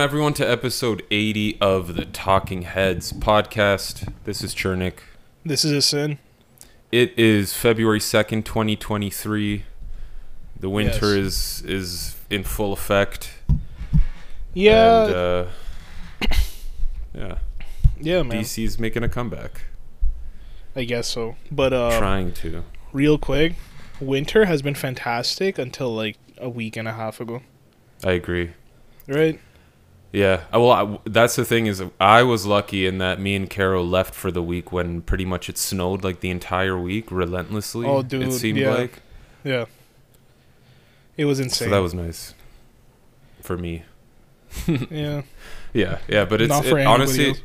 Everyone to episode 80 of the Talking Heads podcast. This is Chernik. This is a sin. It is February 2nd, 2023. The winter Yes. is is in full effect. Yeah, And, uh, yeah. yeah, man. DC's making a comeback. I guess so. But uh, trying to. real quick, winter has been fantastic until like a week and a half ago, I agree. right? Yeah. Well, I, that's the thing is I was lucky in that me and Carol left for the week when pretty much it snowed like the entire week relentlessly. Oh, dude. it seemed yeah. like. Yeah. It was insane. So that was nice for me. yeah. Yeah, yeah, but it's it- honestly, else.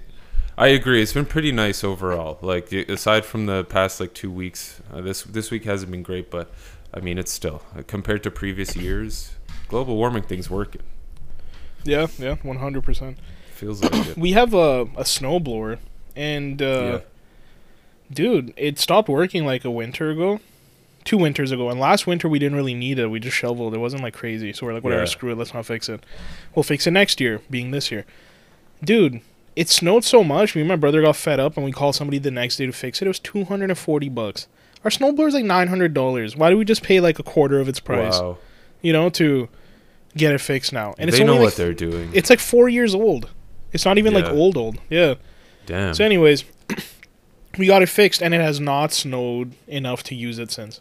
I agree. It's been pretty nice overall. Like aside from the past like two weeks, uh, this this week hasn't been great, but I mean it's still uh, compared to previous years, global warming thing's working. Yeah, yeah, one hundred percent. Feels like it. We have a a snowblower, and uh, yeah. dude, it stopped working like a winter ago, two winters ago. And last winter we didn't really need it. We just shoveled. It wasn't like crazy. So we're like, whatever, Yeah. screw it. Let's not fix it. We'll fix it next year, being this year. Dude, it snowed so much. Me and my brother got fed up, and we called somebody the next day to fix it. It was two hundred and forty bucks. Our snowblower is like nine hundred dollars. Why do we just pay like a quarter of its price? Wow. You know, to get it fixed now. And it's they know only what like, they're doing. it's like four years old. It's not even like old old. Yeah. Damn. So, anyways, we got it fixed, and it has not snowed enough to use it since.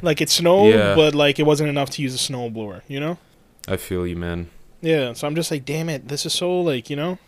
Like it snowed, Yeah. but like it wasn't enough to use a snowblower. You know? I feel you, man. Yeah. So I'm just like, damn it, this is so like you know.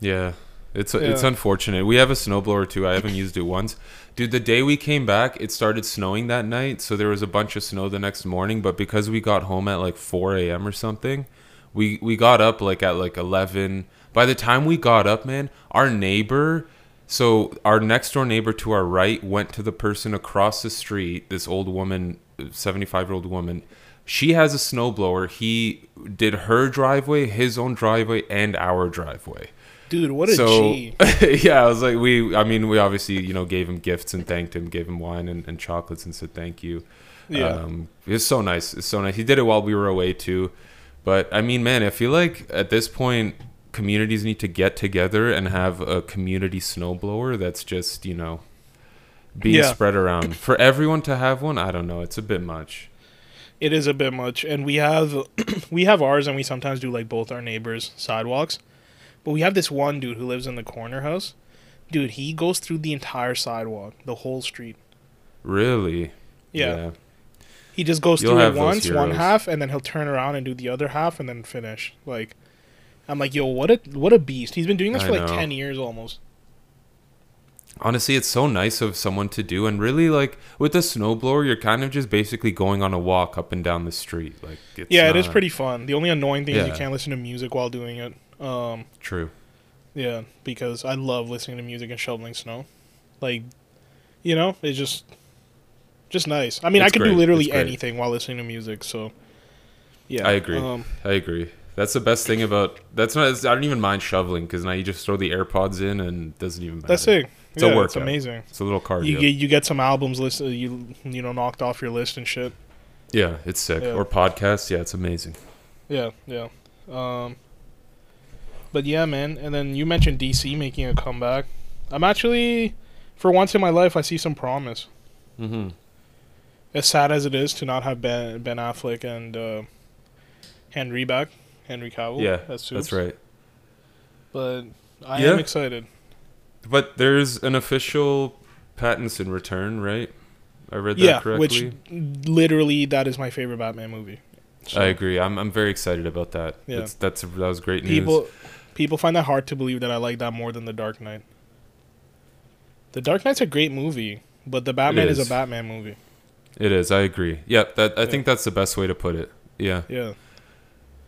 Yeah. It's it's unfortunate. We have a snowblower too. I haven't used it once. Dude, the day we came back, it started snowing that night, so there was a bunch of snow the next morning, but because we got home at like 4 a.m. or something, we we got up like at like 11. By the time we got up, man, our neighbor so our next door neighbor to our right went to the person across the street, this old woman, 75-year-old woman. She has a snowblower. He did her driveway, his own driveway, and our driveway Dude, what a so G. yeah, I was like, we. I mean, we obviously, you know, gave him gifts and thanked him, gave him wine and, and chocolates and said thank you. Yeah. um, it's so nice. It's so nice. He did it while we were away too. But I mean, man, I feel like at this point, communities need to get together and have a community snowblower that's just you know being Yeah. spread around for everyone to have one. I don't know. It's a bit much. It is a bit much, and we have we have ours, and we sometimes do like both our neighbors' sidewalks. But we have this one dude who lives in the corner house. Dude, he goes through the entire sidewalk, the whole street. Really. Yeah. He just goes You'll through it once, one half, and then he'll turn around and do the other half, and then finish. Like, I'm like, yo, what a what a beast! He's been doing this I for like know. ten years almost. honestly it's so nice of someone to do and really like with the snowblower you're kind of just basically going on a walk up and down the street like it's yeah, it is pretty fun. The only annoying thing is you can't listen to music while doing it. Um, true yeah, because I love listening to music and shoveling snow. Like, you know, it's just just nice. I mean, I It's could great. do literally anything while listening to music. So, yeah, I agree. Um, i agree that's the best thing about that's not i don't even mind shoveling because now you just throw the airpods in and it doesn't even matter that's it. It's a yeah, it's amazing. it's a little cardio You get you get some albums list you you know knocked off your list and shit. yeah it's sick Yeah. or podcasts yeah it's amazing Yeah, yeah. Um, but yeah, man. And then you mentioned DC making a comeback. I'm actually, for once in my life, I see some promise. mm-hmm As sad as it is to not have Ben Ben Affleck and uh, Henry back, Henry Cavill. yeah as that's right But I Yeah. am excited. but there's an official pattinson return right i read that Yeah, correctly which literally that is my favorite Batman movie. So i agree i'm, I'm very excited about that Yeah. that's, that's that was great news people people find that hard to believe that I like that more than The Dark Knight. The Dark Knight's a great movie, but the Batman is. is. a Batman movie. It is. I agree. Yep. That I Yeah. think that's the best way to put it. Yeah. Yeah.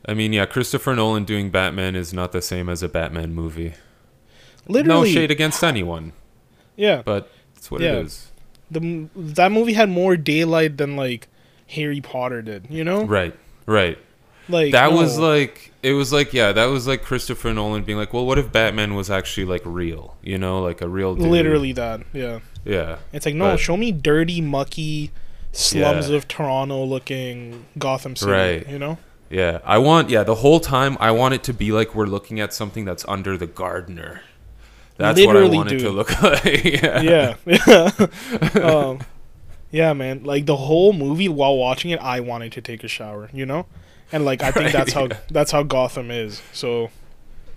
I mean, yeah. Christopher Nolan doing Batman is not the same as a Batman movie. Literally. No shade against anyone, Yeah. but it's what Yeah. it is. The that movie had more daylight than like Harry Potter did, you know? Right. Right. Like that no. was like it was like yeah that was like Christopher Nolan being like well what if Batman was actually like real you know like a real dude. literally that. Yeah. yeah It's like no, But- show me dirty, mucky slums Yeah. of Toronto looking Gotham City, Right. you know? Yeah, I want yeah the whole time I want it to be like we're looking at something that's under the gardener. That's Literally, what I want it to look like. yeah. yeah, yeah, um, yeah, man. Like the whole movie, while watching it, I wanted to take a shower. You know, and like I think Right, that's how yeah. that's how Gotham is. So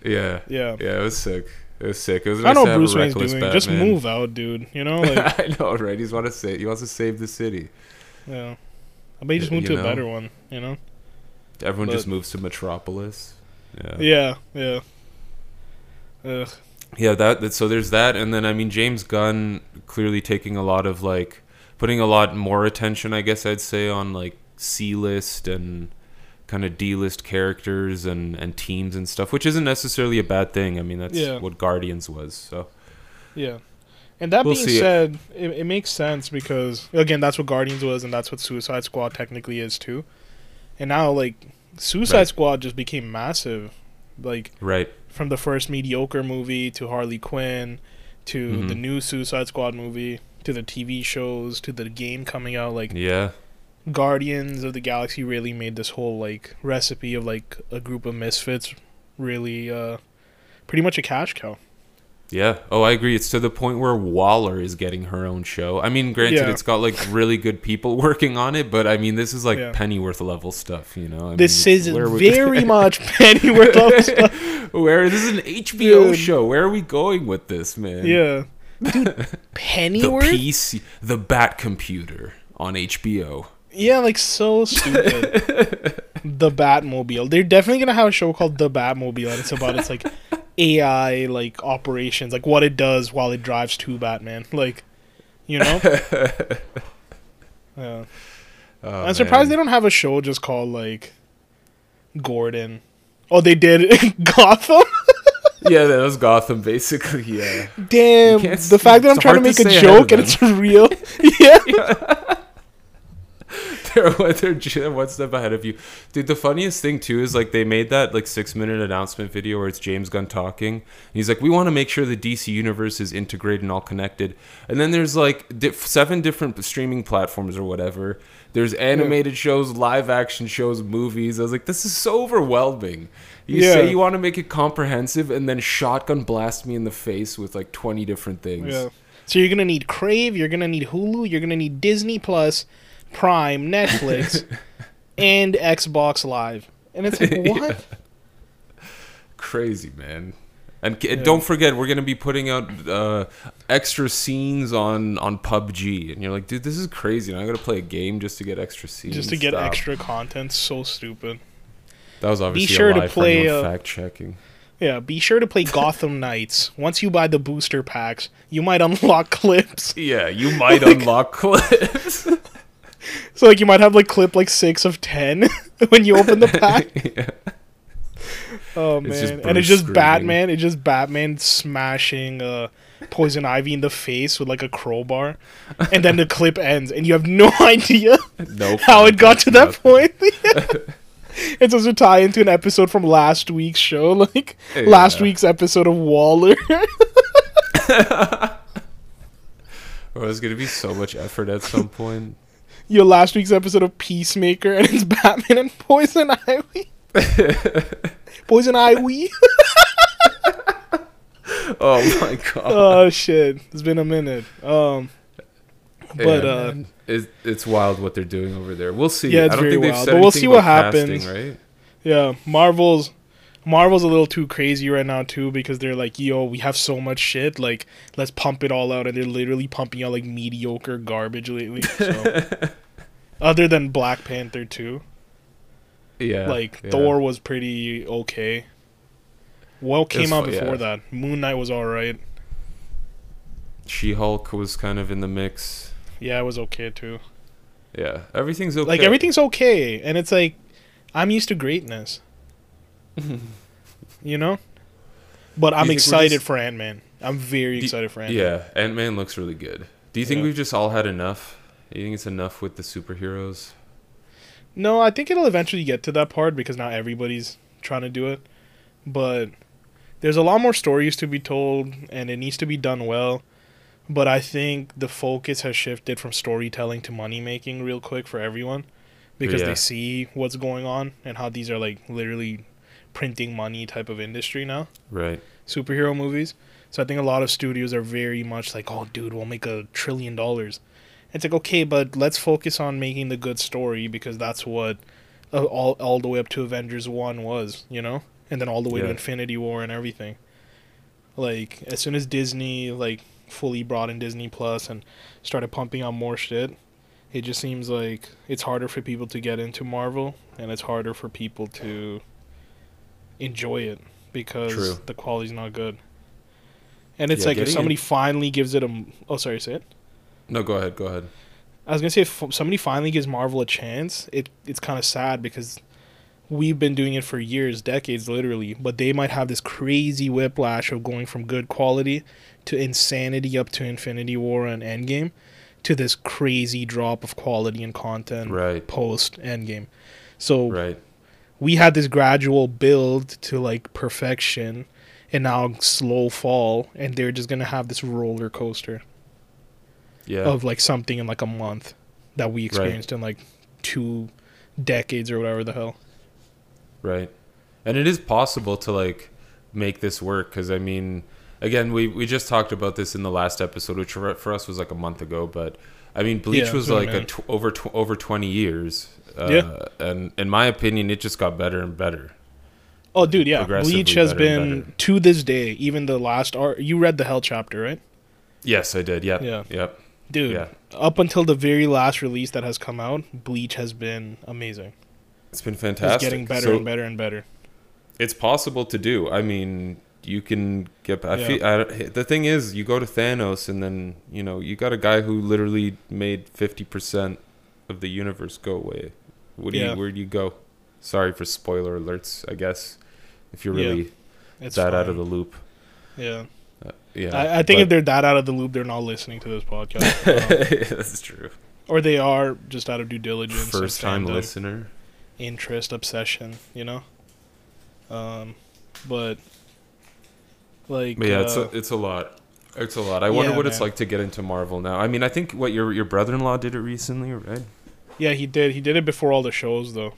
yeah, yeah, yeah, It was sick. It was sick. It was I know to Bruce Wayne's doing. Just move out, dude. You know, like I know, right? He's want to say he wants to save the city. yeah. I bet he just You to know? a better one. You know. Everyone just moves to Metropolis. Yeah. Yeah, yeah. Ugh. Yeah, that, that so there's that and then I mean James Gunn clearly taking a lot of like putting a lot more attention I guess I'd say on like C-list and kind of D-list characters and and teams and stuff, which isn't necessarily a bad thing. I mean, that's Yeah. what Guardians was. So Yeah. And that We'll being said, it, it makes sense because again, that's what Guardians was, and that's what Suicide Squad technically is too. And now, like, Suicide Right. Squad just became massive, like right. from the first mediocre movie to Harley Quinn, to the Mhm. new Suicide Squad movie, to the TV shows, to the game coming out. Like, Yeah. Guardians of the Galaxy really made this whole like recipe of like a group of misfits really, uh, pretty much a cash cow. Yeah. Oh, I agree. It's to the point where Waller is getting her own show. I mean, granted, Yeah. it's got like really good people working on it, but I mean, this is like Yeah. Pennyworth level stuff, you know? I This mean, is where we- very much Pennyworth level stuff. Where this is an HBO Dude. show. Where are we going with this, man? Yeah. Dude, The Pennyworth? PC, the Bat Computer on HBO. Yeah, like so stupid. the Batmobile. They're definitely gonna have a show called The Batmobile, and it's about its like AI like operations, like what it does while it drives to Batman. Like, you know? yeah. Oh, I'm surprised they don't have a show just called like Gordon. Oh, they did Gotham. yeah, that was Gotham, basically. Yeah. Damn, the fact that I'm trying to make a joke and it's real. yeah. they're, they're j- one step ahead of you, dude. The funniest thing too is like they made that like six minute announcement video where it's James Gunn talking. And he's like, "We want to make sure the DC universe is integrated and all connected." And then there's like di- seven different streaming platforms or whatever. There's animated shows, live action shows, movies. I was like, this is so overwhelming. You Yeah. say you want to make it comprehensive, and then shotgun blast me in the face with like twenty different things. Yeah. So you're gonna need Crave, you're gonna need Hulu, you're gonna need Disney Plus, Prime, Netflix, and Xbox Live. And it's like what? crazy man and Yeah. don't forget we're gonna be putting out uh, extra scenes on on PUBG and you're like dude this is crazy and I gotta play a game just to get extra scenes Just to get Stop. extra content, so stupid. that was obviously sure a to play, uh, fact checking Yeah, be sure to play Gotham Knights. Once you buy the booster packs, you might unlock clips. yeah you might unlock clips So like you might have like clip like six of ten when you open the pack. yeah. Oh It's man, and it's just screaming. Batman. It's just Batman smashing uh, Poison Ivy in the face with like a crowbar, and then the clip ends, and you have no idea how it got to that nothing. point. it's supposed to tie into an episode from last week's show, like last week's episode of Waller. Bro, there's gonna be so much effort at some point Your last week's episode of Peacemaker, and it's Batman and Poison Ivy. Poison Ivy. oh my god oh shit, it's been a minute. Um, but Yeah, uh. It's, it's wild what they're doing over there. We'll see. Yeah, it's I don't very think they've wild, said but we'll see what about casting, happens. right? Yeah, Marvel's Marvel's a little too crazy right now too because they're like, yo, we have so much shit, like let's pump it all out, and they're literally pumping out like mediocre garbage lately. So. Other than Black Panther two, Yeah. like yeah. Thor was pretty okay. What came was out before yeah. that? Moon Knight was alright. She-Hulk was kind of in the mix. Yeah, it was okay too. Yeah, everything's okay. Like everything's okay, and it's like I'm used to greatness. you know, but I'm excited just- for Ant Man. I'm very Do- excited for Ant Man. Yeah, Ant Man looks really good. Do you think Yeah. we've just all had enough? You think it's enough with the superheroes? No, I think it'll eventually get to that part because now everybody's trying to do it. But there's a lot more stories to be told and it needs to be done well. But I think the focus has shifted from storytelling to money making real quick for everyone. because Yeah. they see what's going on and how these are like literally printing money type of industry now. Right. superhero movies. So I think a lot of studios are very much like, oh, dude, we'll make a trillion dollars. It's like, okay, but let's focus on making the good story because that's what uh, all all the way up to Avengers one was, you know, and then all the way to Infinity War and everything. Like as soon as Disney like fully brought in Disney Plus and started pumping out more shit, it just seems like it's harder for people to get into Marvel and it's harder for people to enjoy it because True. the quality's not good. And it's Yeah, like if somebody in- finally gives it a. oh sorry say it. No, go ahead. Go ahead. I was gonna say if somebody finally gives Marvel a chance, it it's kind of sad because we've been doing it for years, decades, literally. But they might have this crazy whiplash of going from good quality to insanity up to Infinity War and Endgame to this crazy drop of quality and content Right. post Endgame. So Right. We had this gradual build to like perfection and now slow fall and they're just gonna have this roller coaster Yeah. of like something in like a month that we experienced in like two decades or whatever the hell. Right. And it is possible to like make this work because I mean, again, we we just talked about this in the last episode, which for, for us was like a month ago. But I mean, Bleach Yeah, was it's like a tw- over tw- over twenty years. Uh, Yeah. And in my opinion, it just got better and better. Oh, dude, yeah. Bleach has been to this day, even the last art. You read the Hell chapter, right? Yes, I did. Yep. Yeah. Yep. Dude, Yeah. up until the very last release that has come out, Bleach has been amazing. It's been It's fantastic. getting better So and better and better. It's possible to do. I mean, you can get. I Yeah. feel, I, the thing is, you go to Thanos, and then you know you got a guy who literally made fifty percent of the universe go away. What do Yeah. you? Where do you go? Sorry for spoiler alerts. I guess if you're Yeah. really It's that out of the loop. Yeah. Uh, yeah, I, I think if they're that out of the loop, they're not listening to this podcast. Um, that's true. or they are just out of due diligence. First time listener. interest obsession you know um but like But yeah, it's uh, a, it's a lot. It's a lot. I wonder Yeah, what it's like to get into Marvel now. I mean, I think what your your brother-in-law did it recently, right? yeah he did he did it before all the shows though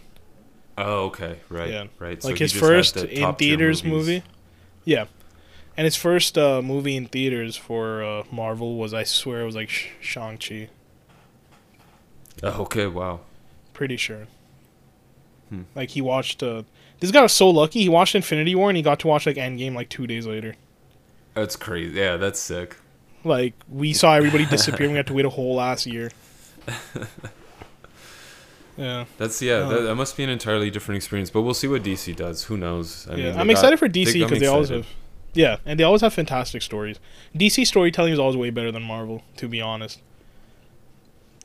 Oh, okay, right, Yeah. right. like he his first the in theaters movie yeah and his first uh movie in theaters for uh marvel was i swear it was like Sh- shang-chi Oh, okay, wow. pretty sure Hmm. like he watched uh this guy was so lucky he watched infinity war and he got to watch like endgame like two days later That's crazy. Yeah, that's sick. like we saw everybody disappear we had to wait a whole last year yeah That's yeah. Oh. that, that must be an entirely different experience. But we'll see what DC does. Who knows? I yeah, mean, I'm got- excited for DC because they always have, yeah, and they always have fantastic stories. DC storytelling is always way better than Marvel, to be honest.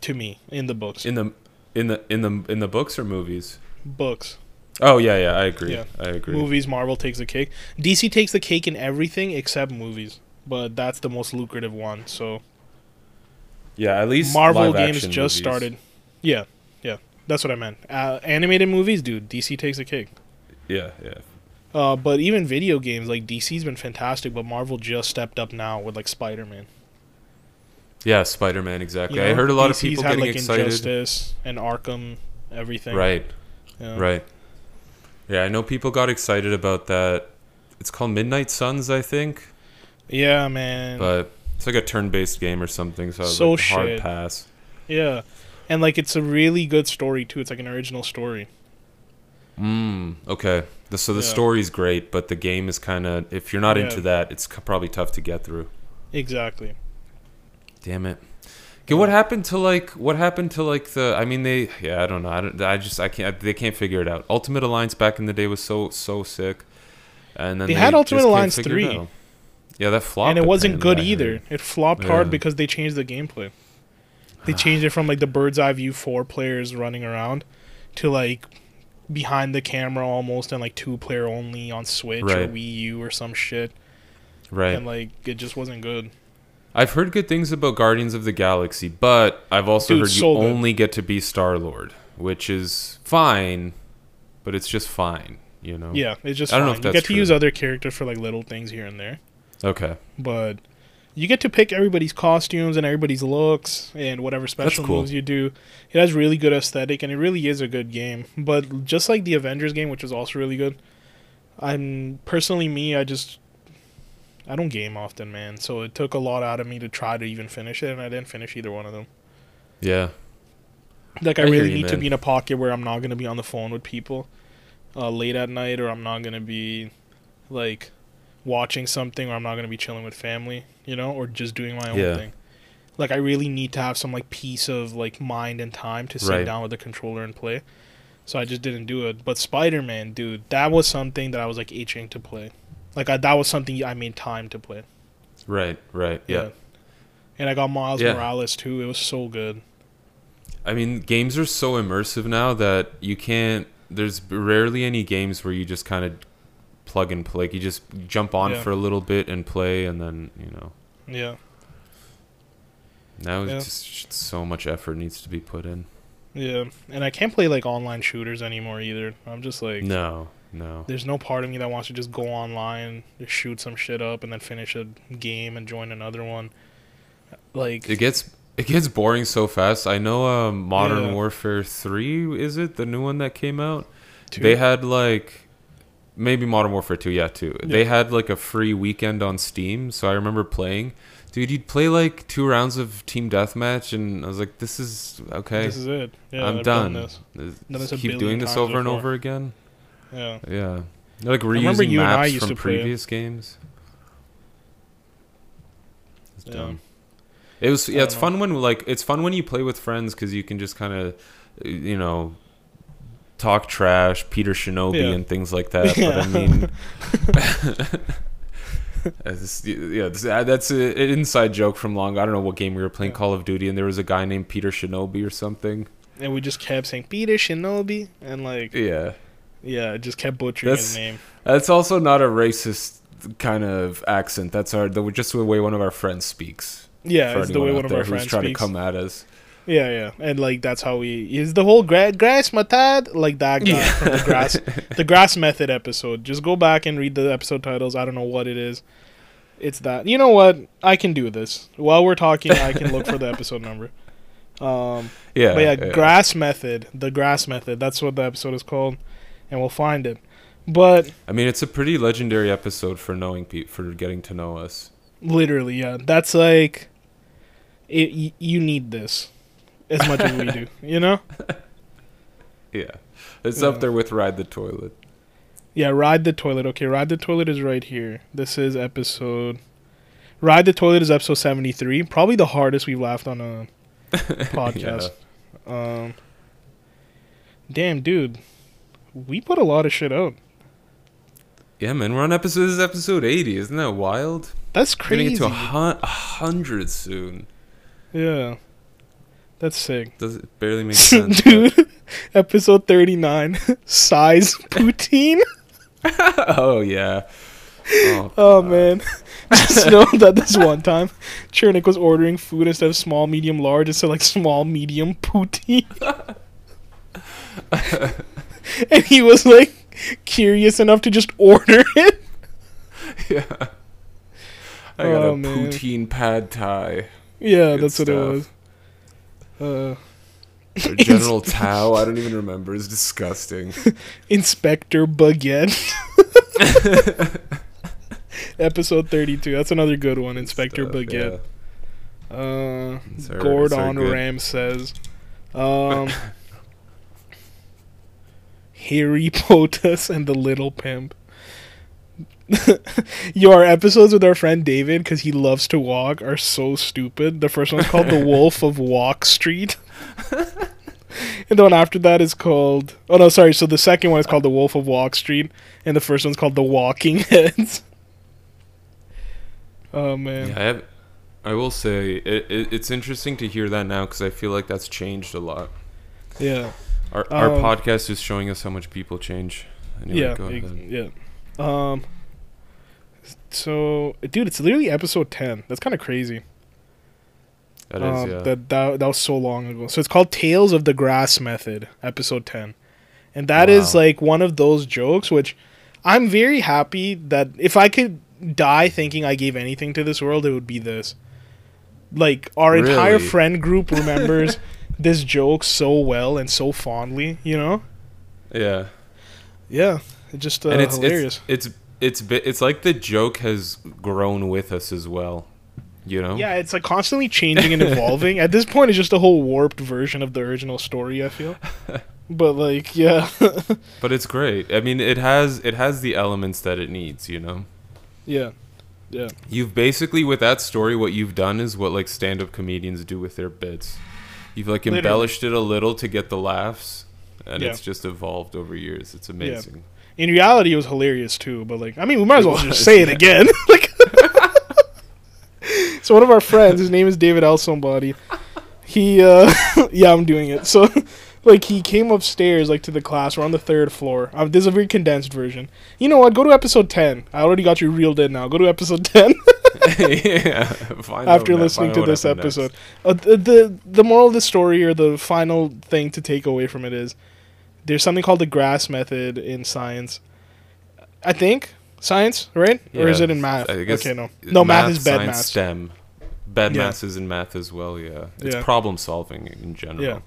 To me, in the books, in the in the in the in the books or movies. books, Oh yeah, yeah. I agree. Yeah. I agree. movies, Marvel takes the cake. DC takes the cake in everything except movies, but that's the most lucrative one. So Yeah, at least Marvel games just movies. started. Yeah, yeah, that's what I meant. Uh, animated movies, dude, DC takes the cake. Yeah, yeah. Uh, but even video games, like DC's been fantastic, but Marvel just stepped up now with like Spider Man. Yeah, Spider Man. Exactly. You I heard a lot of DC's people had, getting like, excited. Injustice and Arkham, everything. Right. Yeah. Right. Yeah, I know people got excited about that. It's called Midnight Suns, I think, Yeah, man. but it's like a turn-based game or something. So, So like, hard pass. yeah, and like it's a really good story too. It's like an original story. Mm, okay. The, so the Yeah. story's great, but the game is kind of if you're not Yeah. into that, it's probably tough to get through. Exactly. Damn it. Okay, what happened to like what happened to like the I mean they yeah, I don't know. I don't I just I can't they can't figure it out. Ultimate Alliance back in the day was so so sick. And then They had Ultimate Alliance 3. Yeah, that flopped. and it wasn't good either. It flopped hard because they changed the gameplay. They changed it from like the bird's eye view four players running around to like behind the camera almost and like two player only on Switch or Wii U or some shit. Right. And like it just wasn't good. I've heard good things about Guardians of the Galaxy, but I've also Dude, heard you good. only get to be Star Lord, which is fine, but it's just fine, you know. Yeah, it's just I don't know fine. if you get to use other characters for like little things here and there. Okay. but you get to pick everybody's costumes and everybody's looks and whatever special cool. moves you do. It has really good aesthetic and it really is a good game. But just like the Avengers game, which is also really good, I'm personally me. I just I don't game often, man. So it took a lot out of me to try to even finish it, and I didn't finish either one of them. Yeah. Like I, I really you, need to be in a pocket where I'm not gonna be on the phone with people uh, late at night, or I'm not gonna be like watching something, or I'm not gonna be chilling with family, you know, or just doing my own Yeah. thing. Like I really need to have some like peace of like mind and time to sit Right. down with the controller and play. So I just didn't do it. But Spider Man, dude, that was something that I was like itching to play. Like I, that was something I made time to play. Right. Right. Yeah. And I got Miles Yeah. Morales too. It was so good. I mean, games are so immersive now that you can't. There's rarely any games where you just kind of plug and play. Like you just jump on Yeah. for a little bit and play, and then you know. Yeah. Now Yeah. it's just so much effort needs to be put in. Yeah. And I can't play like online shooters anymore either. I'm just like No, no. there's no part of me that wants to just go online, just shoot some shit up and then finish a game and join another one. Like It gets it gets boring so fast. I know um, Modern Yeah. Warfare 3 is it the new one that came out? two- They had like maybe Modern Warfare 2, yeah, too. They had like a free weekend on Steam, so I remember playing. Dude, you'd play like two rounds of team deathmatch and I was like this is okay. This is it. Yeah, I'm done. Done this keep doing this over and over again. Yeah. Yeah. Like reusing you maps from to play previous games. It's Yeah. dumb. It was yeah. It's don't fun when like it's fun when you play with friends because you can just kind of you know talk trash, Peter Shinobi Yeah. and things like that. But I mean, yeah, this- uh, that's a, an inside joke from long. I don't know what game we were playing Yeah. Call of Duty, and there was a guy named Peter Shinobi or something. And we just kept saying Peter Shinobi and like Yeah, yeah, just kept butchering his That's- name. that's also not a racist kind of accent. That's our the, just the way one of our friends speaks. Yeah, it's the way one of our friends trying speaks. to come at us. Yeah, yeah, and like that's how we is the whole gra- grass matad like that guy from the grass the grass method episode. Just go back and read the episode titles. I don't know what it is. It's that. You know what? I can do this while we're talking. I can look for the episode number. Um, Yeah, but yeah, grass method. The grass method. That's what the episode is called, and we'll find it. But I mean, it's a pretty legendary episode for knowing for getting to know us. literally, yeah, that's like, it. Y- you need this as much as we do. You know. Yeah, it's Yeah. up there with ride the toilet. Yeah, Ride the Toilet. Okay, Ride the Toilet is right here. This is episode. Ride the Toilet is episode 73. Probably the hardest we've laughed on a podcast. Um, damn, dude. We put a lot of shit out. Yeah, man, we're on episode. This is episode eighty. Isn't that wild? That's We're gonna crazy. get to a, hun- a hundred soon. yeah. That's sick. Does it barely make sense? but- dude, episode 39. Size poutine. oh yeah. Oh, Oh man. Just know that this one time Chernik was ordering food instead of small, medium, large, it said like small, medium poutine. and he was like curious enough to just order it. yeah. I got Oh, a man. poutine pad thai. Yeah, Good that's what it was. Uh Or General Tao. I don't even remember. It's disgusting. Inspector Baguette. Episode 32. That's another good one, Inspector Stuff, Baguette. Uh yeah. Very- Gordon. Ram says, um, Harry Potus and the Little Pimp. Your episodes with our friend David, because he loves to walk, are so stupid. The first one's called The Wolf of Walk Street. and the one after that is called. Oh, no, sorry. So the second one is called The Wolf of Walk Street, and the first one's called The Walking Heads. oh, man. Yeah, I, have, I will say it, it, it's interesting to hear that now because I feel like that's changed a lot. Yeah. Our, our Um, podcast is showing us how much people change. Anyway, yeah, go ex- ahead. yeah. Um. So, dude, it's literally episode ten. That's kind of crazy. That is, um, yeah. That, that that was so long ago. So it's called Tales of the Grass Method, episode ten, and that is Wow. like one of those jokes which I'm very happy that if I could die thinking I gave anything to this world, it would be this. Like our entire friend group remembers this joke so well and so fondly, you know? Yeah. Yeah, it just uh, and it's hilarious. it's it's it's it's like the joke has grown with us as well. You know? yeah, it's like constantly changing and evolving. At this point, it's just a whole warped version of the original story. I feel, but like, yeah, But it's great. I mean, it has it has the elements that it needs, you know. yeah, yeah, You've basically with that story what you've done is what like stand-up comedians do with their bits. You've like Literally. embellished it a little to get the laughs and Yeah. it's just evolved over years. It's amazing. In reality, it was hilarious too. But like, I mean, we might as well just say it again. like, so one of our friends, his name is David L. Somebody. He, uh, yeah, I'm doing it. So, like, he came upstairs like to the class. We're on the third floor. Um, this is a very condensed version. You know what? Go to episode ten. I already got you reeled in now. Go to episode ten yeah. After listening to this episode. Uh, the, the the moral of the story or the final thing to take away from it is there's something called the grass method in science. I think science, right? Or is it in math? I guess okay, no, no, math, is bad math. STEM. bad Yeah. maths is in math as well, yeah. It's Yeah. problem solving in general.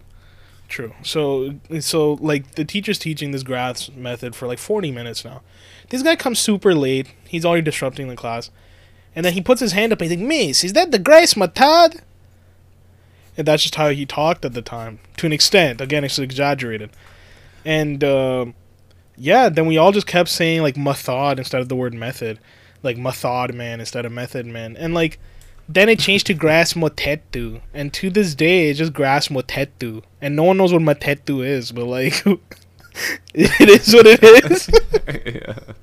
True. So so like the teacher's teaching this graphs method for like 40 minutes now. This guy comes super late. He's already disrupting the class. And then he puts his hand up and he's like, Miss, is that the grace method? And that's just how he talked at the time. To an extent. Again, it's exaggerated. And um yeah, then we all just kept saying like method instead of the word method. Like method man instead of method man. And like then it changed to grass motetu, and to this day it's just grass motetu, and no one knows what motetu is, but like, it is what it is. yeah.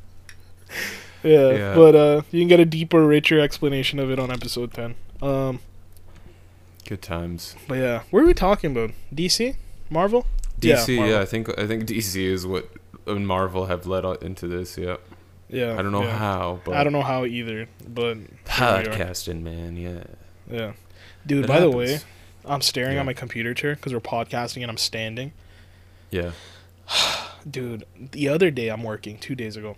yeah, Yeah. but uh, you can get a deeper, richer explanation of it on episode ten. Um, Good times. but yeah, what are we talking about? DC, Marvel? DC, yeah, Marvel. I think I think DC is what and Marvel have led into this, yeah. Yeah, I don't know yeah. how, but I don't know how either, but here we are. podcasting, man, yeah. Yeah, dude. It by the way. I'm staring Yeah. at my computer chair because we're podcasting and I'm standing. Yeah. Dude, the other day I'm working two days ago.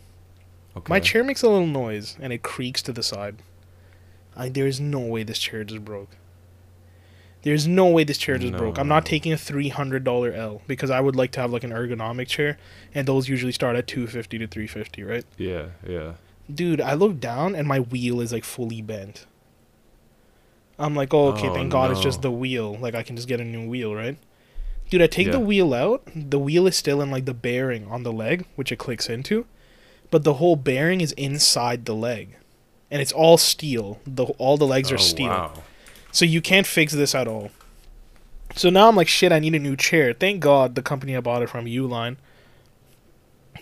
Okay. My chair makes a little noise and it creaks to the side. I there's no way this chair just broke. There's no way this chair just broke. I'm not taking a three hundred dollar L because I would like to have like an ergonomic chair, and those usually start at two fifty to three fifty, right? Yeah, yeah. Dude, I look down and my wheel is like fully bent. I'm like, oh, okay, Oh, thank God it's just oh, the wheel. Like I can just get a new wheel, right? Dude, I take the wheel out. The wheel is still in like the bearing on the leg, which it clicks into, but the whole bearing is inside the leg, and it's all steel. The all the legs oh, are steel, Wow. So you can't fix this at all. So now I'm like, shit, I need a new chair. Thank God the company I bought it from, Uline,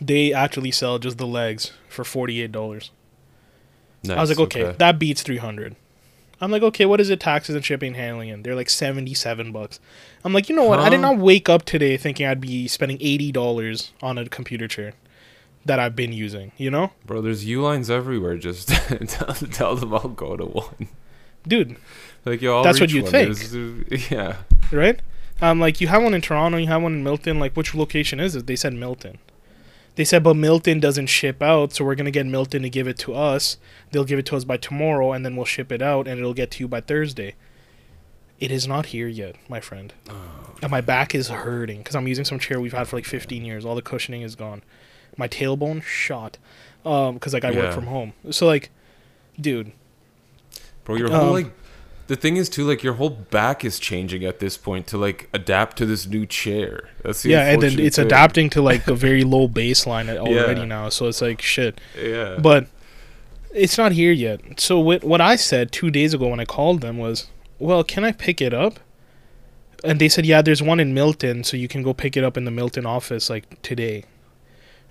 they actually sell just the legs for forty eight dollars. I was like, okay, that beats 300. I'm like, okay, what is it taxes and shipping handling And They're like 77 bucks. I'm like, you know what? I did not wake up today thinking I'd be spending $80 on a computer chair that I've been using, you know? Bro, there's U lines everywhere. Just tell, tell them I'll go to one. Dude, Like yo, I'll That's what you think. There's- yeah. right? Um like you have one in Toronto, you have one in Milton, like which location is it? They said Milton. They said but Milton doesn't ship out, so we're going to get Milton to give it to us. They'll give it to us by tomorrow and then we'll ship it out and it'll get to you by Thursday. It is not here yet, my friend. And my back is hurting because I'm using some chair we've had for like 15 years. All the cushioning is gone. My tailbone shot. Um, because like I work from home. So like, dude, Bro, your whole Um, like the thing is too like your whole back is changing at this point to like adapt to this new chair. That's the yeah, and then it's thing. adapting to like a very low baseline already Yeah. now. So it's like shit. Yeah. But it's not here yet. So what what I said two days ago when I called them was, well, can I pick it up? And they said, yeah, there's one in Milton, so you can go pick it up in the Milton office like today.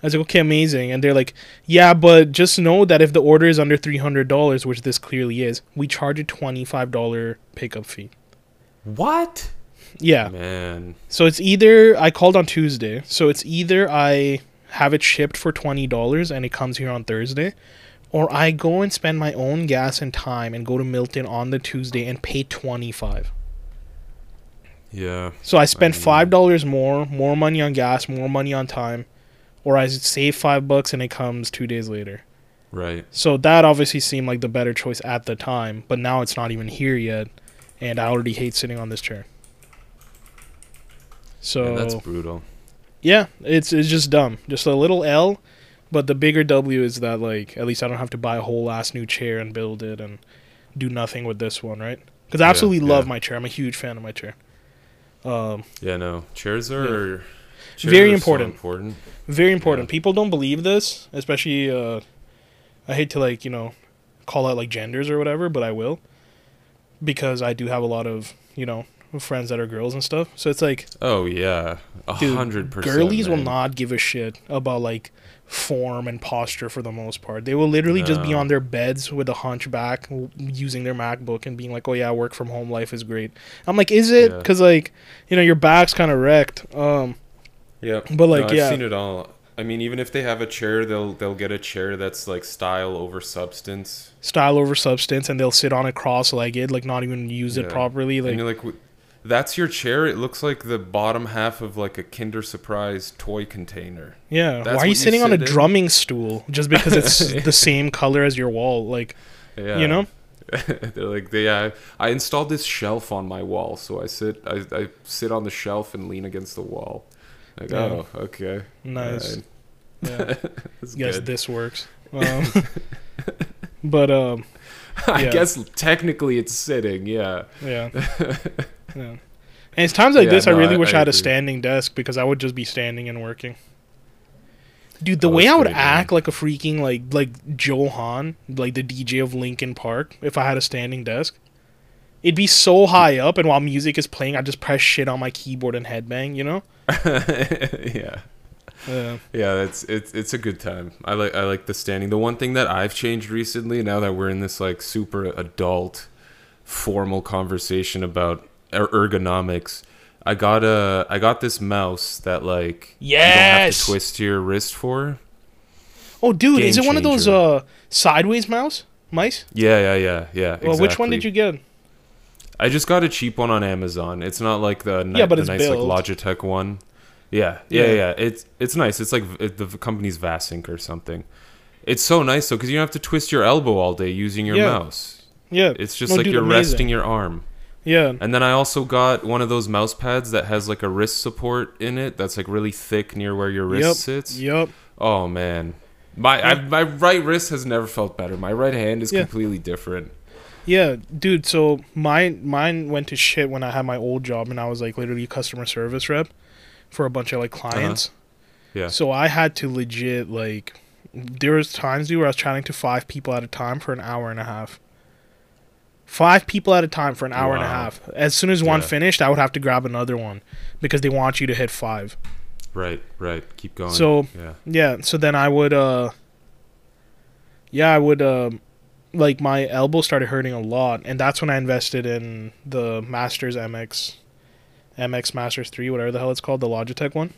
I was like, okay, amazing. And they're like, yeah, but just know that if the order is under three hundred dollars, which this clearly is, we charge a twenty five dollar pickup fee. what? Yeah. Man. So it's either I called on Tuesday, so it's either I have it shipped for twenty dollars and it comes here on Thursday, or I go and spend my own gas and time and go to Milton on the Tuesday and pay twenty five. Yeah. So I spend I mean- five dollars more, more money on gas, more money on time, or I save five bucks and it comes two days later. Right. So that obviously seemed like the better choice at the time, but now it's not even here yet, and I already hate sitting on this chair. So Yeah, that's brutal. yeah, it's it's just dumb. Just a little L, but the bigger W is that like at least I don't have to buy a whole ass new chair and build it and do nothing with this one, right? Because I Yeah, absolutely love yeah. my chair. I'm a huge fan of my chair. Um, Yeah, no. Chairs are chairs Very are so important. Very important. Yeah. People don't believe this, especially. Uh, I hate to like you know, call out like genders or whatever, but I will, because I do have a lot of you know friends that are girls and stuff. So it's like Oh yeah, a hundred percent. girlies will not give a shit about like form and posture for the most part. They will literally just be on their beds with a hunchback, using their MacBook and being like, "Oh yeah, work from home life is great." I'm like, "Is it?" Yeah. Because like, you know, your back's kind of wrecked. Um, Yeah, But, like, no, I've yeah. seen it all. I mean, even if they have a chair, they'll they'll get a chair that's like style over substance. style over substance, and they'll sit on it cross-legged, like not even use it Yeah. properly. and Like, like, that's your chair. It looks like the bottom half of like a Kinder Surprise toy container. yeah, that's why are you you sitting on a in? drumming stool just because it's the same color as your wall? Like, Yeah, you know? They're like, they, I, I installed this shelf on my wall, so I sit, I, I sit on the shelf and lean against the wall. Like, Yeah. oh, okay, Nice. alright. Yeah. Guess good. this works. Um, but um, I guess technically it's sitting. Yeah. yeah, yeah. And it's times like Yeah, this I really I- wish I, I had a standing desk because I would just be standing and working. Dude, the Oh, way I would great, man. act like a freaking like like Joe Hahn, like the DJ of Linkin Park, if I had a standing desk. It'd be so high up, and while music is playing, I just press shit on my keyboard and headbang. You know? yeah. Yeah. Yeah, it's it's it's a good time. I like I like the standing. The one thing that I've changed recently, now that we're in this like super adult, formal conversation about er- ergonomics, I got a I got this mouse that like you don't have Yes! to twist your wrist for. Oh, dude, Game is it one of those uh sideways mouse mice? Yeah, yeah, yeah, yeah. Well, which one did you get? I just got a cheap one on Amazon. It's not like the, ni- Yeah, but the it's nice built. like Logitech one. Yeah, yeah, Yeah. yeah, It's it's nice. It's like it, the company's Vasync or something. It's so nice though because you don't have to twist your elbow all day using your Yeah. mouse. Yeah. It's just No, like dude, you're amazing. resting your arm. Yeah. And then I also got one of those mouse pads that has like a wrist support in it that's like really thick near where your wrist Yep. sits. Yep. Oh man. My I, my right wrist has never felt better. My right hand is Yeah. completely different. Yeah, dude. So mine mine went to shit when I had my old job and I was like literally customer service rep for a bunch of like clients. Yeah. So I had to legit like there was times dude where I was chatting to five people at a time for an hour and a half. Five people at a time for an hour and a half. As soon as one Yeah. finished, I would have to grab another one because they want you to hit five. Right, right. Keep going. So- yeah. Yeah, so then I would uh Yeah, I would um like my elbow started hurting a lot and that's when I invested in the Masters MX MX Masters 3, whatever the hell it's called, the Logitech one.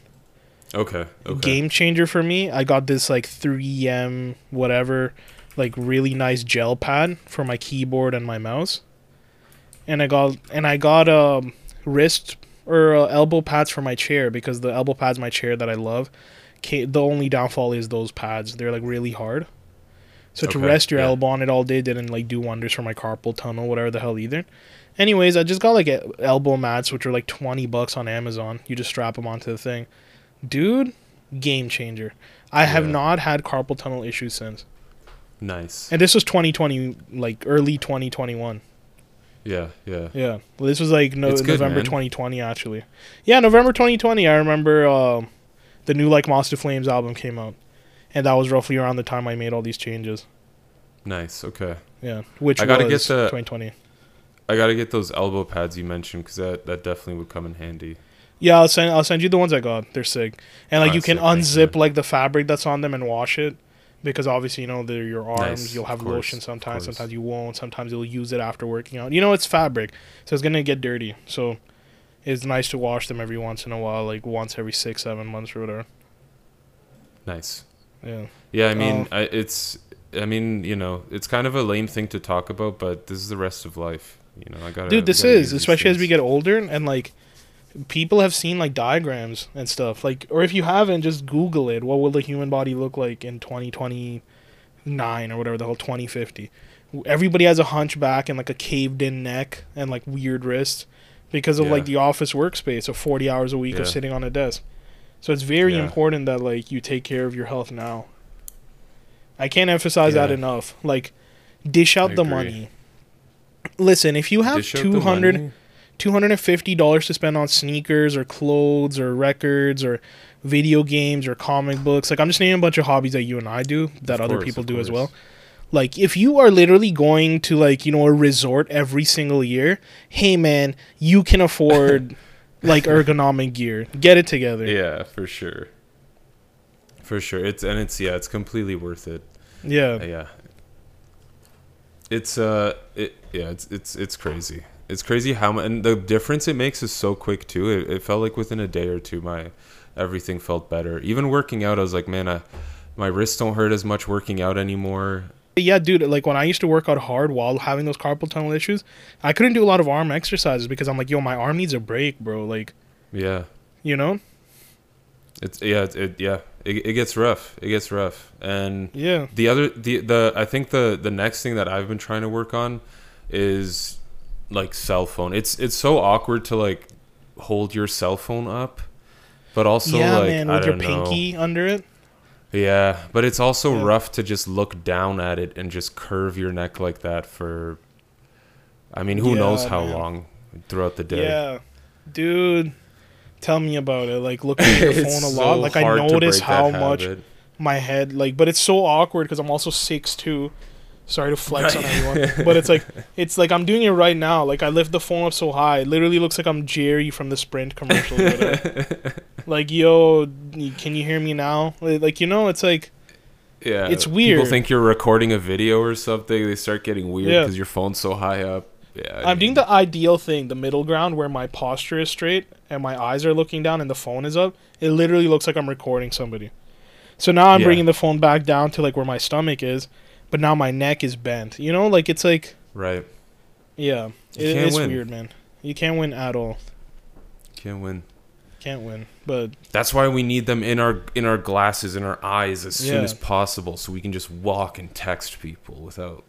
Okay. Okay. Game changer for me. I got this like 3M whatever like really nice gel pad for my keyboard and my mouse. And I got and I got um wrist or uh, elbow pads for my chair because the elbow pads my chair that I love. the only downfall is those pads. They're like really hard. So to rest your yeah. elbow on it all day didn't like do wonders for my carpal tunnel, whatever the hell either. Anyways, I just got like elbow mats, which are like twenty bucks on Amazon. You just strap them onto the thing, dude. Game changer. I have not had carpal tunnel issues since, Nice. and this was twenty twenty, like early twenty twenty one. Yeah, yeah. Yeah, well, this was like no good, November man. 2020 actually. Yeah, November 2020. I remember um, the new like Monster Flames album came out, and that was roughly around the time I made all these changes. Nice. Okay. Yeah, which I gotta was get the- 2020. I gotta get those elbow pads you mentioned because that, that definitely would come in handy. Yeah, I'll send I'll send you the ones I got. They're sick, and like Ah, you can sick, unzip like the fabric that's on them and wash it. Because obviously, you know, they're your arms. Nice, you'll have course, lotion sometimes. Sometimes you won't. Sometimes you'll use it after working out. You know, it's fabric, so it's gonna get dirty. So it's nice to wash them every once in a while, like once every six, seven months or whatever. Nice. Yeah. Yeah, I mean, Oh. I, it's. I mean, you know, it's kind of a lame thing to talk about, but this is the rest of life. You know, I gotta. dude this gotta is use these especially as we get older and like people have seen like diagrams and stuff like or if you haven't just google it what will the human body look like in 2029 or whatever the whole 2050. Everybody has a hunchback and like a caved in neck and like weird wrists because of Yeah. like the office workspace of 40 hours a week Yeah. of sitting on a desk. So it's very Yeah. important that like you take care of your health now. I can't emphasize that enough. Like dish out I the agree. money. Listen, if you have Dish 200 $250 to spend on sneakers or clothes or records or video games or comic books. Like I'm just naming a bunch of hobbies that you and I do that Of other people do as well. Like if you are literally going to like, you know, a resort every single year, hey man, you can afford like ergonomic gear. Get it together. Yeah, for sure. For sure. It's and it's yeah, it's completely worth it. Yeah. Uh, yeah. It's uh it yeah, it's it's it's crazy. It's crazy how much and the difference it makes is so quick too. It, it felt like within a day or two my everything felt better. Even working out I was like, man, I, my wrists don't hurt as much working out anymore. Yeah, dude, like when I used to work out hard while having those carpal tunnel issues, I couldn't do a lot of arm exercises because I'm like, yo, my arm needs a break, bro. Like, Yeah. you know? It's yeah, it, it yeah. It, it gets rough. It gets rough. And Yeah. the other the the I think the the next thing that I've been trying to work on is like cell phone. It's it's so awkward to like hold your cell phone up, but also yeah, like man, I with your don't know. pinky under it. Yeah, but it's also Yeah. rough to just look down at it and just curve your neck like that for. I mean, who Yeah, knows how man. long throughout the day. Yeah, dude, tell me about it. Like looking at your phone a lot. so Like I notice how much my head like, but it's so awkward because I'm also six two. Sorry to flex on Right. everyone, but it's like it's like I'm doing it right now. Like I lift the phone up so high, it literally looks like I'm Jerry from the Sprint commercial. like yo, can you hear me now? Like you know, it's like Yeah, It's weird. People think you're recording a video or something. They start getting weird Yeah. because your phone's so high up. Yeah, I I'm doing the ideal thing, the middle ground where my posture is straight and my eyes are looking down and the phone is up. It literally looks like I'm recording somebody. So now I'm Yeah. bringing the phone back down to like where my stomach is, but now my neck is bent. You know, like it's like right. yeah, it, it's win. weird, man. You can't win at all. Can't win. Can't win. But That's why we need them in our in our glasses in our eyes as soon Yeah. as possible, so we can just walk and text people without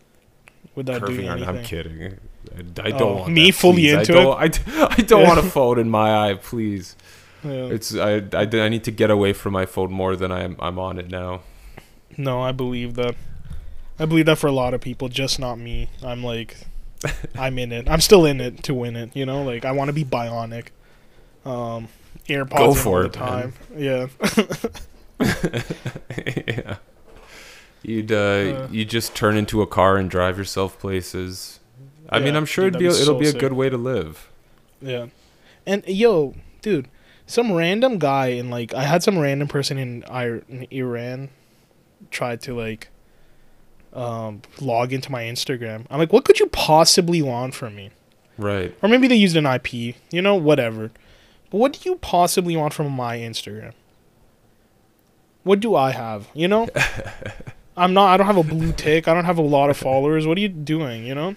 without curving doing our. anything. I'm kidding. I, I oh, don't Oh, want me that, fully please. into I don't, I, I don't want a phone in my eye, please. Yeah. It's I, I, I need to get away from my phone more than I'm I'm on it now. No, I believe that. I believe that for a lot of people, just not me. I'm like, I'm in it. I'm still in it to win it. You know, like I want to be bionic. Um, AirPods Go for all it, the man. Yeah. yeah. You'd uh, Uh. you just turn into a car and drive yourself places. I mean, I'm sure dude, it'd be, it'll so be a sick. good way to live. Yeah. And yo, dude, some random guy in like I had some random person in Iran tried to like um log into my Instagram. I'm like, what could you possibly want from me? Right. Or maybe they used an IP, you know, whatever. But what do you possibly want from my Instagram? What do I have? You know? I'm not I don't have a blue tick. I don't have a lot of followers. What are you doing, you know?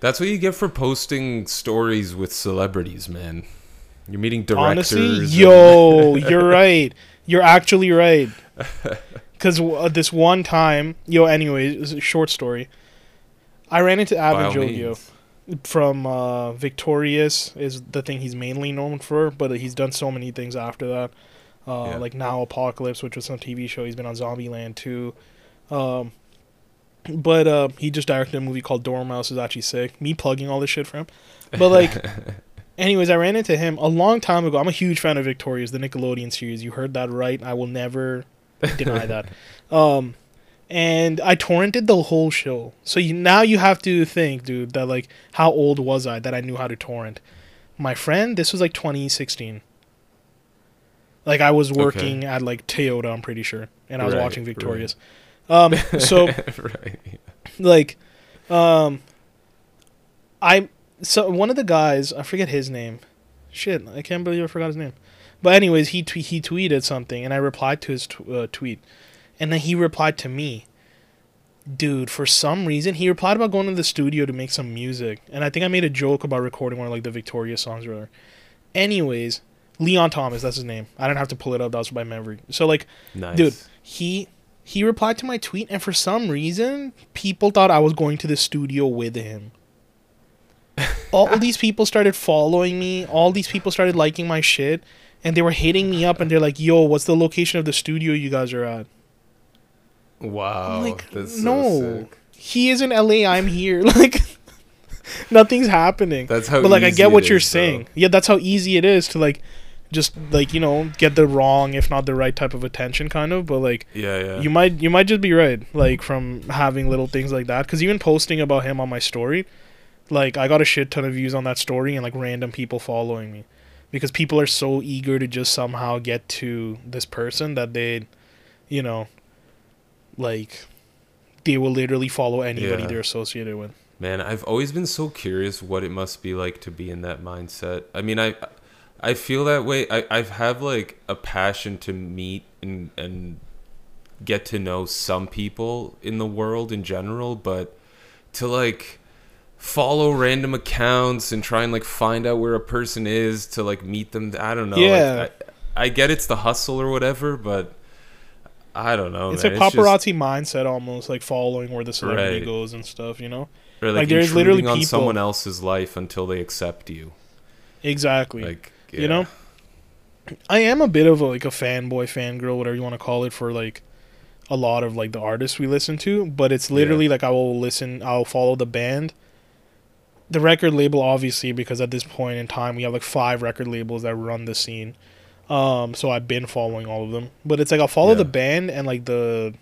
That's what you get for posting stories with celebrities, man. You're meeting directors. Honestly, yo, you're right. You're actually right. Because uh, this one time, yo, anyways, short story. I ran into Jogia from uh, Victorious, is the thing he's mainly known for, but he's done so many things after that. Uh, Yeah. Like Now Apocalypse, which was some TV show. He's been on Zombieland too. Um, but uh, he just directed a movie called Door Mouse, is actually sick. Me plugging all this shit for him. But like, anyways, I ran into him a long time ago. I'm a huge fan of Victorious, the Nickelodeon series. You heard that right. I will never deny that. Um, and I torrented the whole show. So you, now you have to think, dude, that like how old was I that I knew how to torrent? My friend, this was like 2016. Like I was working at like Toyota, I'm pretty sure, and I was Right, watching right. Victorious. Um, so right. like um i so one of the guys i forget his name shit i can't believe i forgot his name but anyways he tw- he tweeted something and i replied to his tw- uh, tweet and then he replied to me dude for some reason he replied about going to the studio to make some music and i think i made a joke about recording one of like the victoria songs or whatever anyways leon thomas that's his name i don't have to pull it up that was by memory so like Nice. Dude. he he replied to my tweet, and for some reason, people thought I was going to the studio with him. all these people started following me. All these people started liking my shit, and they were hitting me up, and they're like, "Yo, what's the location of the studio you guys are at?" Wow. I'm like, so no, he is in LA. I'm here. Like, nothing's happening. That's how but like, I get what you're bro. saying. Yeah, that's how easy it is to like, just like you know, get the wrong, if not the right type of attention, kind of. But like, Yeah, yeah. you might you might just be right, like from having little things like that. Because even posting about him on my story, like I got a shit ton of views on that story and like random people following me, because people are so eager to just somehow get to this person that they, you know, like, they will literally follow anybody Yeah. they're associated with. Man, I've always been so curious what it must be like to be in that mindset. I mean, I I feel that way. I I've have like a passion to meet and and get to know some people in the world in general, but to like follow random accounts and try and like find out where a person is to like meet them. I don't know. like, Yeah. I, I get it's the hustle or whatever, but I don't know. it's man. a just- paparazzi mindset almost, like following where the celebrity Right. goes and stuff. You know. or like, like, there's literally on people- someone else's life until they accept you. Exactly. Like You know? I am a bit of a, like a fanboy, fangirl, whatever you want to call it, for like a lot of like the artists we listen to. But it's literally like I will listen, I'll follow the band, the record label, obviously, because at this point in time we have like five record labels that run the scene. Um, so I've been following all of them, but it's like I'll follow Yeah. the band and like the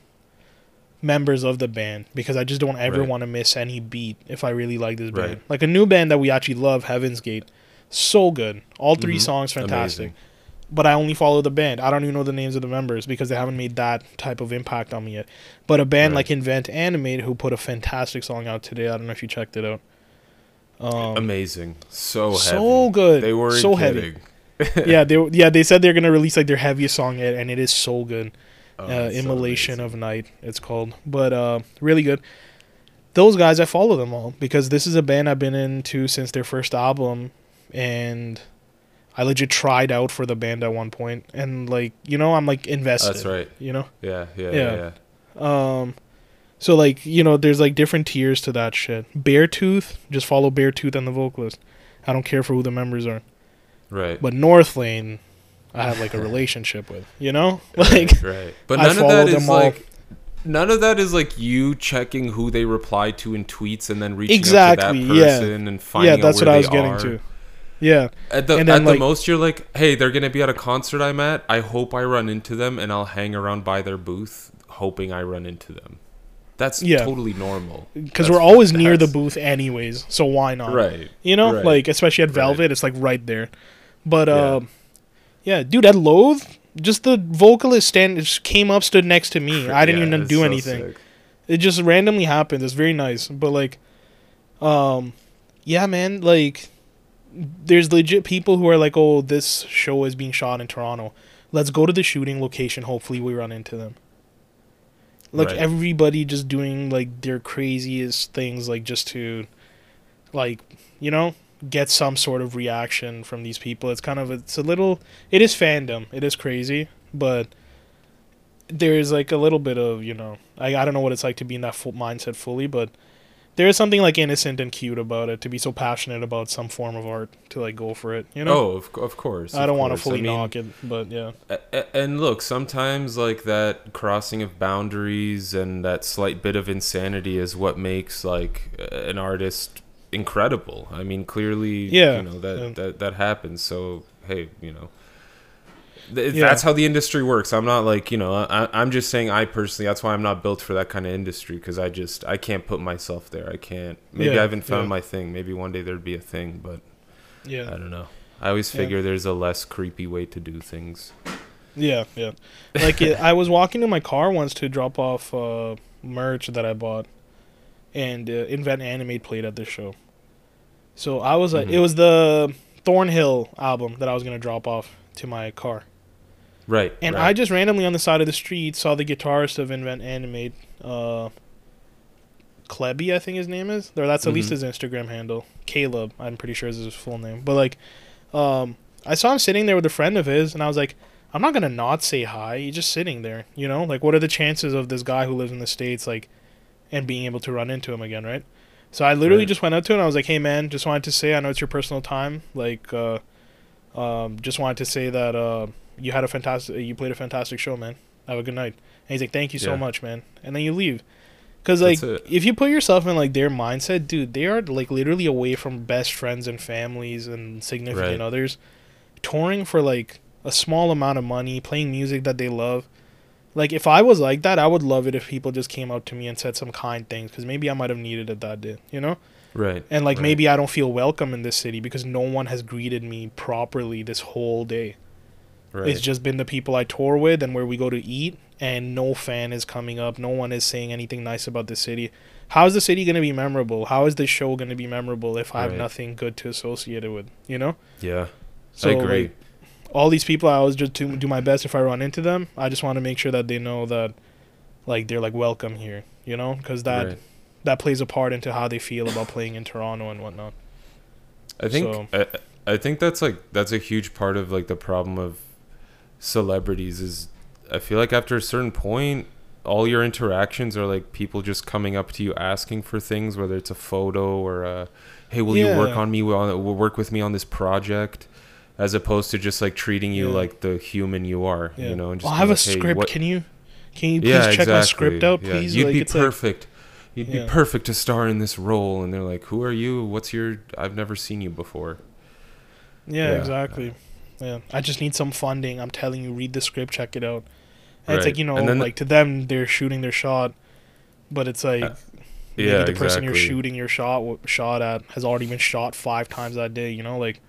members of the band because I just don't ever Right. want to miss any beat if I really like this band. Right. Like a new band that we actually love, Heaven's Gate, so good. All 3 Mhm. songs fantastic Amazing. but I only follow the band. I don't even know the names of the members because they haven't made that type of impact on me yet. But a band Right. like Invent Animate, who put a fantastic song out today, I don't know if you checked it out. Um, Amazing. So heavy. so good. They were so heavy. yeah, they yeah they said they're gonna release like their heaviest song yet, and it is so good. Oh, uh, Immolation of Night, it's called, but uh, really good. Those guys, I follow them all because this is a band I've been into since their first album, and I legit tried out for the band at one point, and like you know, I'm like invested. That's right. You know, Yeah, yeah, Yeah. yeah. yeah. um, so like you know, there's like different tiers to that shit. Beartooth, just follow Beartooth and the vocalist. I don't care for who the members are, Right. but Northlane, I have like a relationship with. You know, like right. But I none of that is all. like none of that is like you checking who they reply to in tweets and then reaching Exactly, out to that yeah. person and finding yeah, that's what I was getting are. to. Yeah, At the And then, at the like- most, you're like, hey, they're gonna be at a concert I'm at. I hope I run into them and I'll hang around by their booth, hoping I run into them. That's Yeah. totally normal. because we're always near the booth anyways, so why not? Right. You know, Right. like especially at Right. Velvet, it's like right there. But Yeah. uh, yeah, dude, at Loathe, just the vocalist stand just came up, stood next to me. I didn't Yeah, even do so anything. sick. It just randomly happened. It's very nice. But like, um, yeah, man, like, there's legit people who are like, oh, this show is being shot in Toronto. Let's go to the shooting location. Hopefully, we run into them. Like Right. everybody just doing like their craziest things, like just to, like, you know, get some sort of reaction from these people. It's kind of it's a little. It is fandom. It is crazy, but there's like a little bit of you know I, I don't know what it's like to be in that full mindset fully but there is something like innocent and cute about it to be so passionate about some form of art to like go for it you know Oh, of, of course. i don't want to fully I mean, knock it but yeah And look, sometimes like that crossing of boundaries and that slight bit of insanity is what makes like an artist incredible. I mean, clearly, Yeah, you know that yeah. that that happens. So hey, you know, th- Yeah. that's how the industry works. I'm not like you know, I, I'm just saying I personally. That's why I'm not built for that kind of industry because I just I can't put myself there. I can't. Maybe Yeah, I haven't found yeah. my thing. Maybe one day there'd be a thing, but yeah, I don't know. I always figure there's a less creepy way to do things. yeah yeah like it, i was walking to my car once to drop off uh merch that i bought and uh, invent animate played at this show so i was like Mhm. it was the thornhill album that i was going to drop off to my car Right. And right. I just randomly on the side of the street saw the guitarist of Invent Animate, uh, Klebby, I think his name is. Or that's at least Mhm. his Instagram handle. Caleb, I'm pretty sure is his full name. But like, um, I saw him sitting there with a friend of his, and I was like, I'm not gonna not say hi. You're just sitting there, you know. Like, what are the chances of this guy who lives in the states, like, and being able to run into him again, right? So I literally Right. just went up to him. I was like, "Hey, man, just wanted to say, I know it's your personal time. Like, uh, um, just wanted to say that uh, you had a fantastic, you played a fantastic show, man. Have a good night." And he's like, "Thank you so Yeah. much, man." And then you leave. Cause like if you put yourself in like their mindset, dude, they are like literally away from best friends and families and significant Right. others, touring for like a small amount of money, playing music that they love. Like if I was like that, I would love it if people just came up to me and said some kind things because maybe I might have needed it that day, you know. Right. And like right. maybe I don't feel welcome in this city because no one has greeted me properly this whole day. Right. It's just been the people I tour with and where we go to eat, and no fan is coming up. No one is saying anything nice about the city. How is the city going to be memorable? How is the show going to be memorable if I have Right. nothing good to associate it with? You know. yeah. So I agree. like, all these people, I always just do, do my best if I run into them. I just want to make sure that they know that, like, they're like welcome here. You know, because that Right. that plays a part into how they feel about playing in Toronto and whatnot. I think So- I, I think that's like that's a huge part of like the problem of celebrities is I feel like after a certain point all your interactions are like people just coming up to you asking for things whether it's a photo or a hey will you work on me will work with me on this project as opposed to just like treating you Yeah. like the human you are Yeah. you know and just Well, I have being a hey, script. what- Can you can you please yeah, check my script out, Yeah, please? You'd like, be it's like- perfect. You'd Yeah. be perfect to star in this role. And they're like, "Who are you? What's your? I've never seen you before." Yeah, Yeah. exactly. Yeah, I just need some funding. I'm telling you, read the script, check it out. And it's like you know, then the- like to them, they're shooting their shot, but it's like Uh, maybe yeah, the person you're shooting your shot shot at has already been shot five times that day. You know, like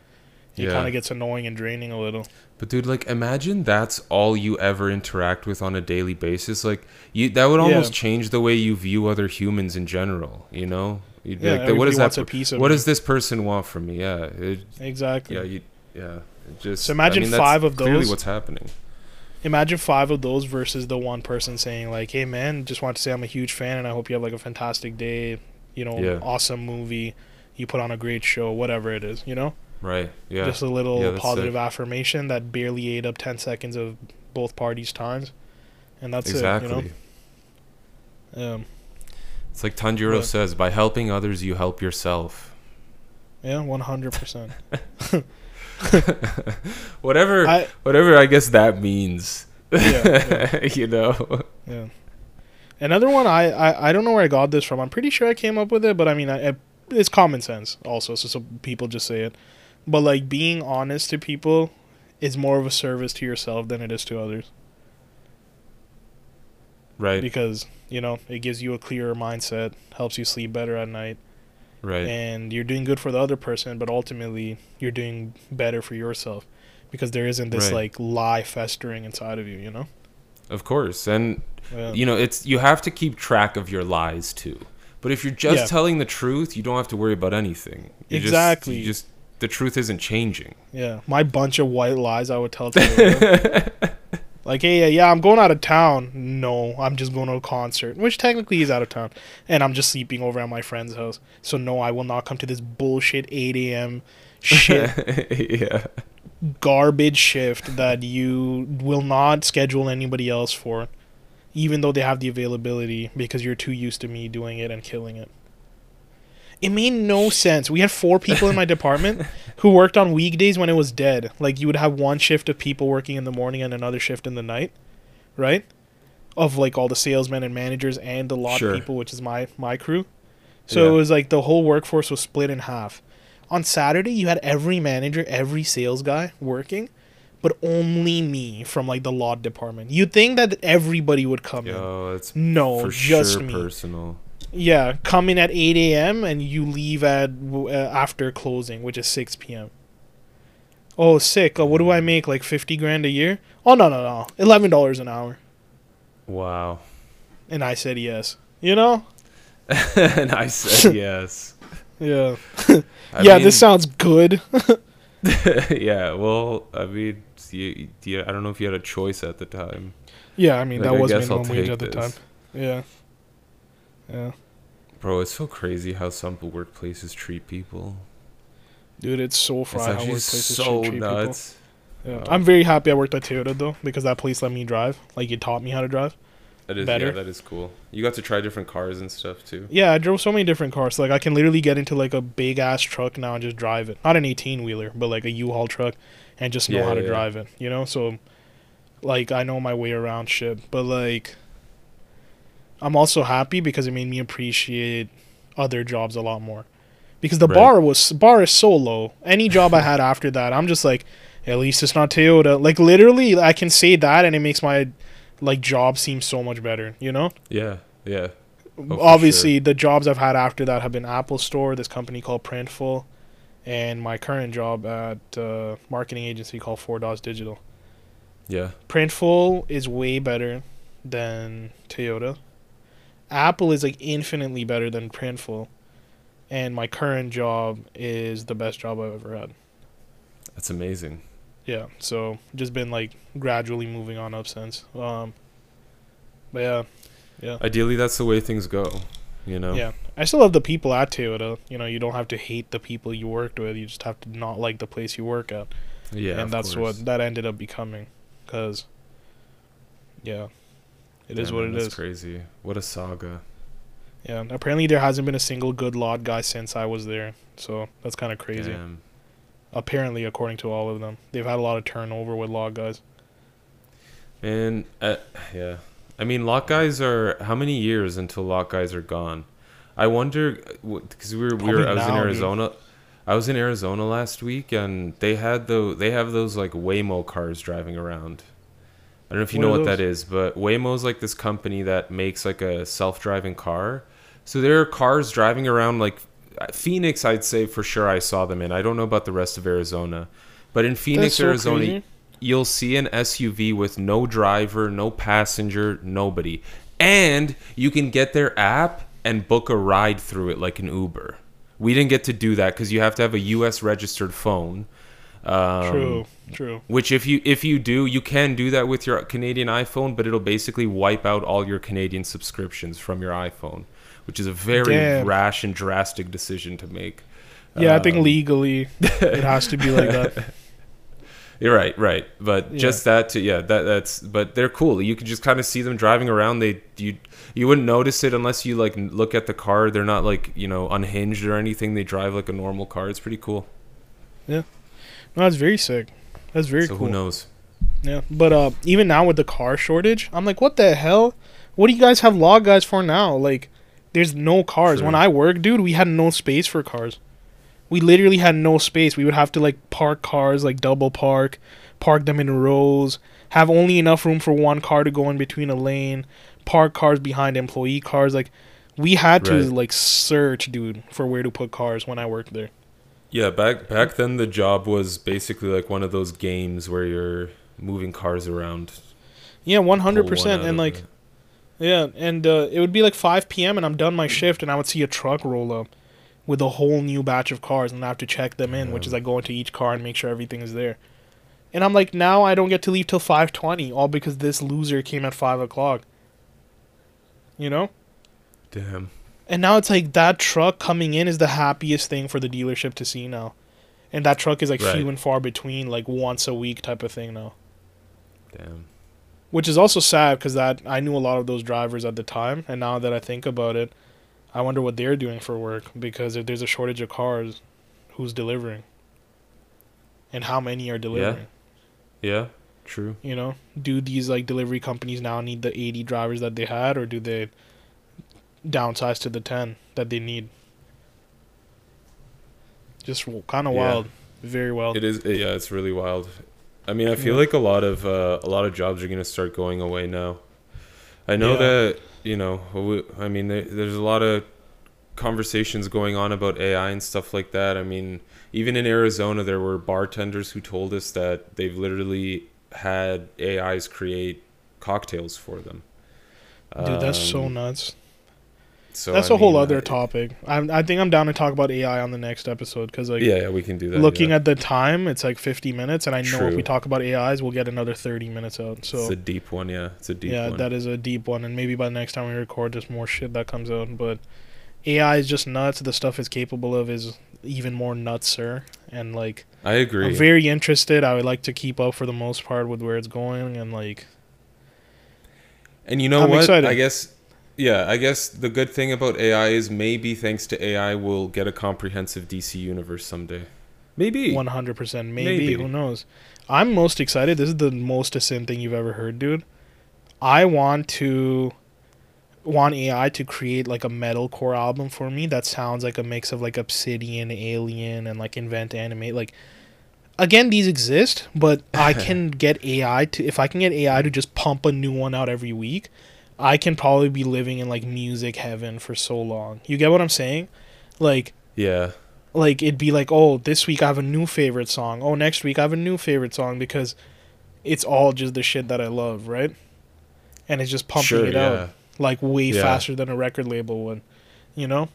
it Yeah. kind of gets annoying and draining a little. But dude, like, imagine that's all you ever interact with on a daily basis. Like, you that would almost Yeah. change the way you view other humans in general. You know, you'd Yeah, like, what does that? a piece of What me. does this person want from me? Yeah, it, Exactly. yeah, you, yeah. Just So imagine I mean, five of Clearly, those. what's happening? Imagine five of those versus the one person saying like, "Hey man, just want to say I'm a huge fan and I hope you have like a fantastic day. You know, Yeah. awesome movie. You put on a great show, whatever it is. You know." Right? Yeah. just a little Yeah, positive sick. affirmation that barely ate up 10 seconds of both parties' times. And that's exactly. it, you know? Um, It's like Tanjiro says: by helping others, you help yourself. yeah, 100%. whatever, I, whatever. I guess that means. Yeah, you know. yeah. Another one, I, I, I don't know where I got this from. I'm pretty sure I came up with it, but I mean, I, I, it's common sense also, so, so people just say it. But, like, being honest to people is more of a service to yourself than it is to others. Right. Because, you know, it gives you a clearer mindset, helps you sleep better at night. Right. and you're doing good for the other person, but ultimately you're doing better for yourself because there isn't this Right. like lie festering inside of you, you know? Of course, and Yeah. you know it's you have to keep track of your lies too. But if you're just Yeah. telling the truth, you don't have to worry about anything. You just- Exactly. you just the truth isn't changing. yeah. My bunch of white lies I would tell to like, hey, yeah, yeah, I'm going out of town. No, I'm just going to a concert, which technically is out of town, and I'm just sleeping over at my friend's house. So no, I will not come to this bullshit 8 a.m. shit yeah. garbage shift that you will not schedule anybody else for, even though they have the availability because you're too used to me doing it and killing it. It made no sense. We had four people in my department who worked on weekdays when it was dead. Like you would have one shift of people working in the morning and another shift in the night, right? Of like all the salesmen and managers and the lot Sure. people, which is my my crew. So Yeah. it was like the whole workforce was split in half. On Saturday, you had every manager, every sales guy working, but only me from like the lot department. You'd think that everybody would come in. Yo, it's No, for just sure me. personal. Yeah, come in at 8 a.m. and you leave at uh, after closing, which is 6 p.m. Oh, sick. Uh, what do I make? Like 50 grand a year? Oh, no, no, no. $11 an hour. Wow. And I said yes. You know? and I said yes. Yeah. Yeah, mean, this sounds good. yeah. Well, I mean, you, you, I don't know if you had a choice at the time. yeah, I mean, Like, that I was minimum wage at the this. time. Yeah. Yeah. Bro, it's so crazy how some workplaces treat people. Dude, it's so It's fried how actually workplaces so treat nuts. Yeah. Um, I'm very happy I worked at Toyota though because that place let me drive. Like it taught me how to drive. That is better. yeah, that is cool. You got to try different cars and stuff too. Yeah, I drove so many different cars. Like I can literally get into like a big ass truck now and just drive it. Not an 18 wheeler, but like a U-Haul truck, and just know Yeah, how to yeah. drive it. You know, so like I know my way around shit. But like, I'm also happy because it made me appreciate other jobs a lot more. Because the Right. bar was bar is so low. Any job I had after that, I'm just like, at least it's not Toyota. Like literally, I can say that, and it makes my like job seem so much better. You know Yeah, yeah. Oh, obviously the jobs I've had after that have been Apple Store, this company called Printful, and my current job at uh, marketing agency called Four Dots Digital. Yeah. Printful is way better than Toyota. Apple is like infinitely better than Printful, and my current job is the best job I've ever had. That's amazing. Yeah, so just been like gradually moving on up since. Um, but yeah, yeah. Ideally, that's the way things go. You know. Yeah, I still love the people at Toyota. You know, you don't have to hate the people you worked with. You just have to not like the place you work at. Yeah. and that's course. what that ended up becoming. Cause, yeah, it is Yeah, what man, it that's is. Crazy. What a saga. Yeah, apparently there hasn't been a single good lot guy since I was there. So that's kind of crazy. Damn. Apparently, according to all of them, they've had a lot of turnover with lot guys. And uh, yeah, I mean, lock guys are how many years until lock guys are gone? I wonder because we were we were I was in now, dude. Arizona. I was in Arizona last week, and they had the they have those like Waymo cars driving around. I don't know if you What know what that those? is, but Waymo's like this company that makes like a self-driving car. So there are cars driving around like uh, Phoenix. I'd say for sure I saw them in. I don't know about the rest of Arizona, but in Phoenix, so Arizona, crazy. you'll see an SUV with no driver, no passenger, nobody. And you can get their app and book a ride through it like an Uber. We didn't get to do that because you have to have a US registered phone. Um, True, true. Which if you if you do, you can do that with your Canadian iPhone, but it'll basically wipe out all your Canadian subscriptions from your iPhone, which is a very Damn. rash and drastic decision to make. Yeah, I think Um, legally it has to be like that. You're right, right. But Yeah. just that to yeah, that that's but they're cool. You can just kind of see them driving around. They you you wouldn't notice it unless you like look at the car. They're not like, you know, unhinged or anything. They drive like a normal car. It's pretty cool. Yeah. No, that's very sick. That's very so cool. who knows? Yeah, but uh, even now with the car shortage, I'm like, what the hell? What do you guys have log guys for now? Like, there's no cars. True. When I work, dude, we had no space for cars. We literally had no space. We would have to like park cars, like double park, park them in rows, have only enough room for one car to go in between a lane, park cars behind employee cars. Like, we had to Right. like search, dude, for where to put cars when I worked there. Yeah, back back then the job was basically like one of those games where you're moving cars around. Yeah, one hundred percent. And like, it. Yeah, and uh, it would be like 5 p.m. and I'm done my shift, and I would see a truck roll up with a whole new batch of cars, and I have to check them in, which is Yeah. like go into each car and make sure everything is there. And I'm like, now I don't get to leave till 5:20, all because this loser came at five o'clock. You know. damn. And now it's like that truck coming in is the happiest thing for the dealership to see now. And that truck is like Right. few and far between, like once a week type of thing now. Damn. Which is also sad because that I knew a lot of those drivers at the time, and now that I think about it, I wonder what they're doing for work. Because if there's a shortage of cars, who's delivering? And how many are delivering? Yeah, true. You know, do these like delivery companies now need the 80 drivers that they had, or do they downsize to the 10 that they need? Just kind of Yeah. wild, very wild. It is yeah, it's really wild. I mean, I feel Yeah. like a lot of uh, a lot of jobs are going to start going away now. I know Yeah. that, you know, we, I mean there, there's a lot of conversations going on about AI and stuff like that. I mean, even in Arizona there were bartenders who told us that they've literally had AIs create cocktails for them. Dude, that's so Um, nuts. So That's a a whole other topic. I'm, I think I'm down to talk about AI on the next episode because like yeah, yeah, we can do that. looking yeah. at the time, it's like 50 minutes, and I know if we talk about AIs, we'll get another 30 minutes out. So it's a deep one, yeah. It's a deep yeah, one. that is a deep one, and maybe by the next time we record, there's more shit that comes out. But AI is just nuts. The stuff it's capable of is even more nutser, and like I agree. I'm very interested. I would like to keep up for the most part with where it's going, and like And you know I'm what? excited. I guess yeah, I guess the good thing about AI is maybe thanks to AI we'll get a comprehensive DC universe someday. Maybe. 100% maybe, Maybe. who knows i'm most excited this is the most ascend thing you've ever heard dude i want to want ai to create like a metalcore album for me that sounds like a mix of like obsidian alien and like invent animate like again these exist but i can get ai to if i can get ai to just pump a new one out every week i can probably be living in like music heaven for so long you get what i'm saying like Yeah. like it'd be like, oh, this week I have a new favorite song. Oh, next week I have a new favorite song because it's all just the shit that I love, right? And it's just pumping sure, it yeah. out like way Yeah. faster than a record label would, you know?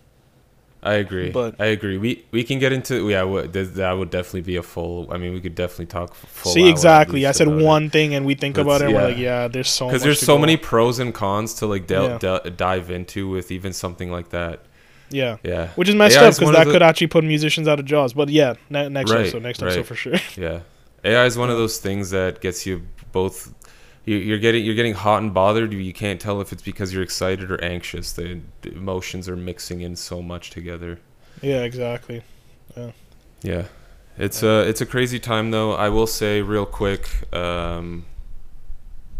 I agree. But- I agree. We we can get into yeah. That would definitely be a full. I mean, we could definitely talk full. See, exactly. I said about it. one thing and we think That's- about it and we're yeah. like, yeah, there's so because there's so many on. pros and cons to like del- Yeah. del- dive into with even something like that. Yeah. Yeah, Which is messed AI up because that the- could actually put musicians out of jobs. But yeah, ne- next Right, episode, next episode right. for sure. yeah. AI is one of those things that gets you both. You, you're getting you're getting hot and bothered. You, can't tell if it's because you're excited or anxious. The, emotions are mixing in so much together. yeah, exactly. Yeah, it's a it's a crazy time though. I will say real quick. Um,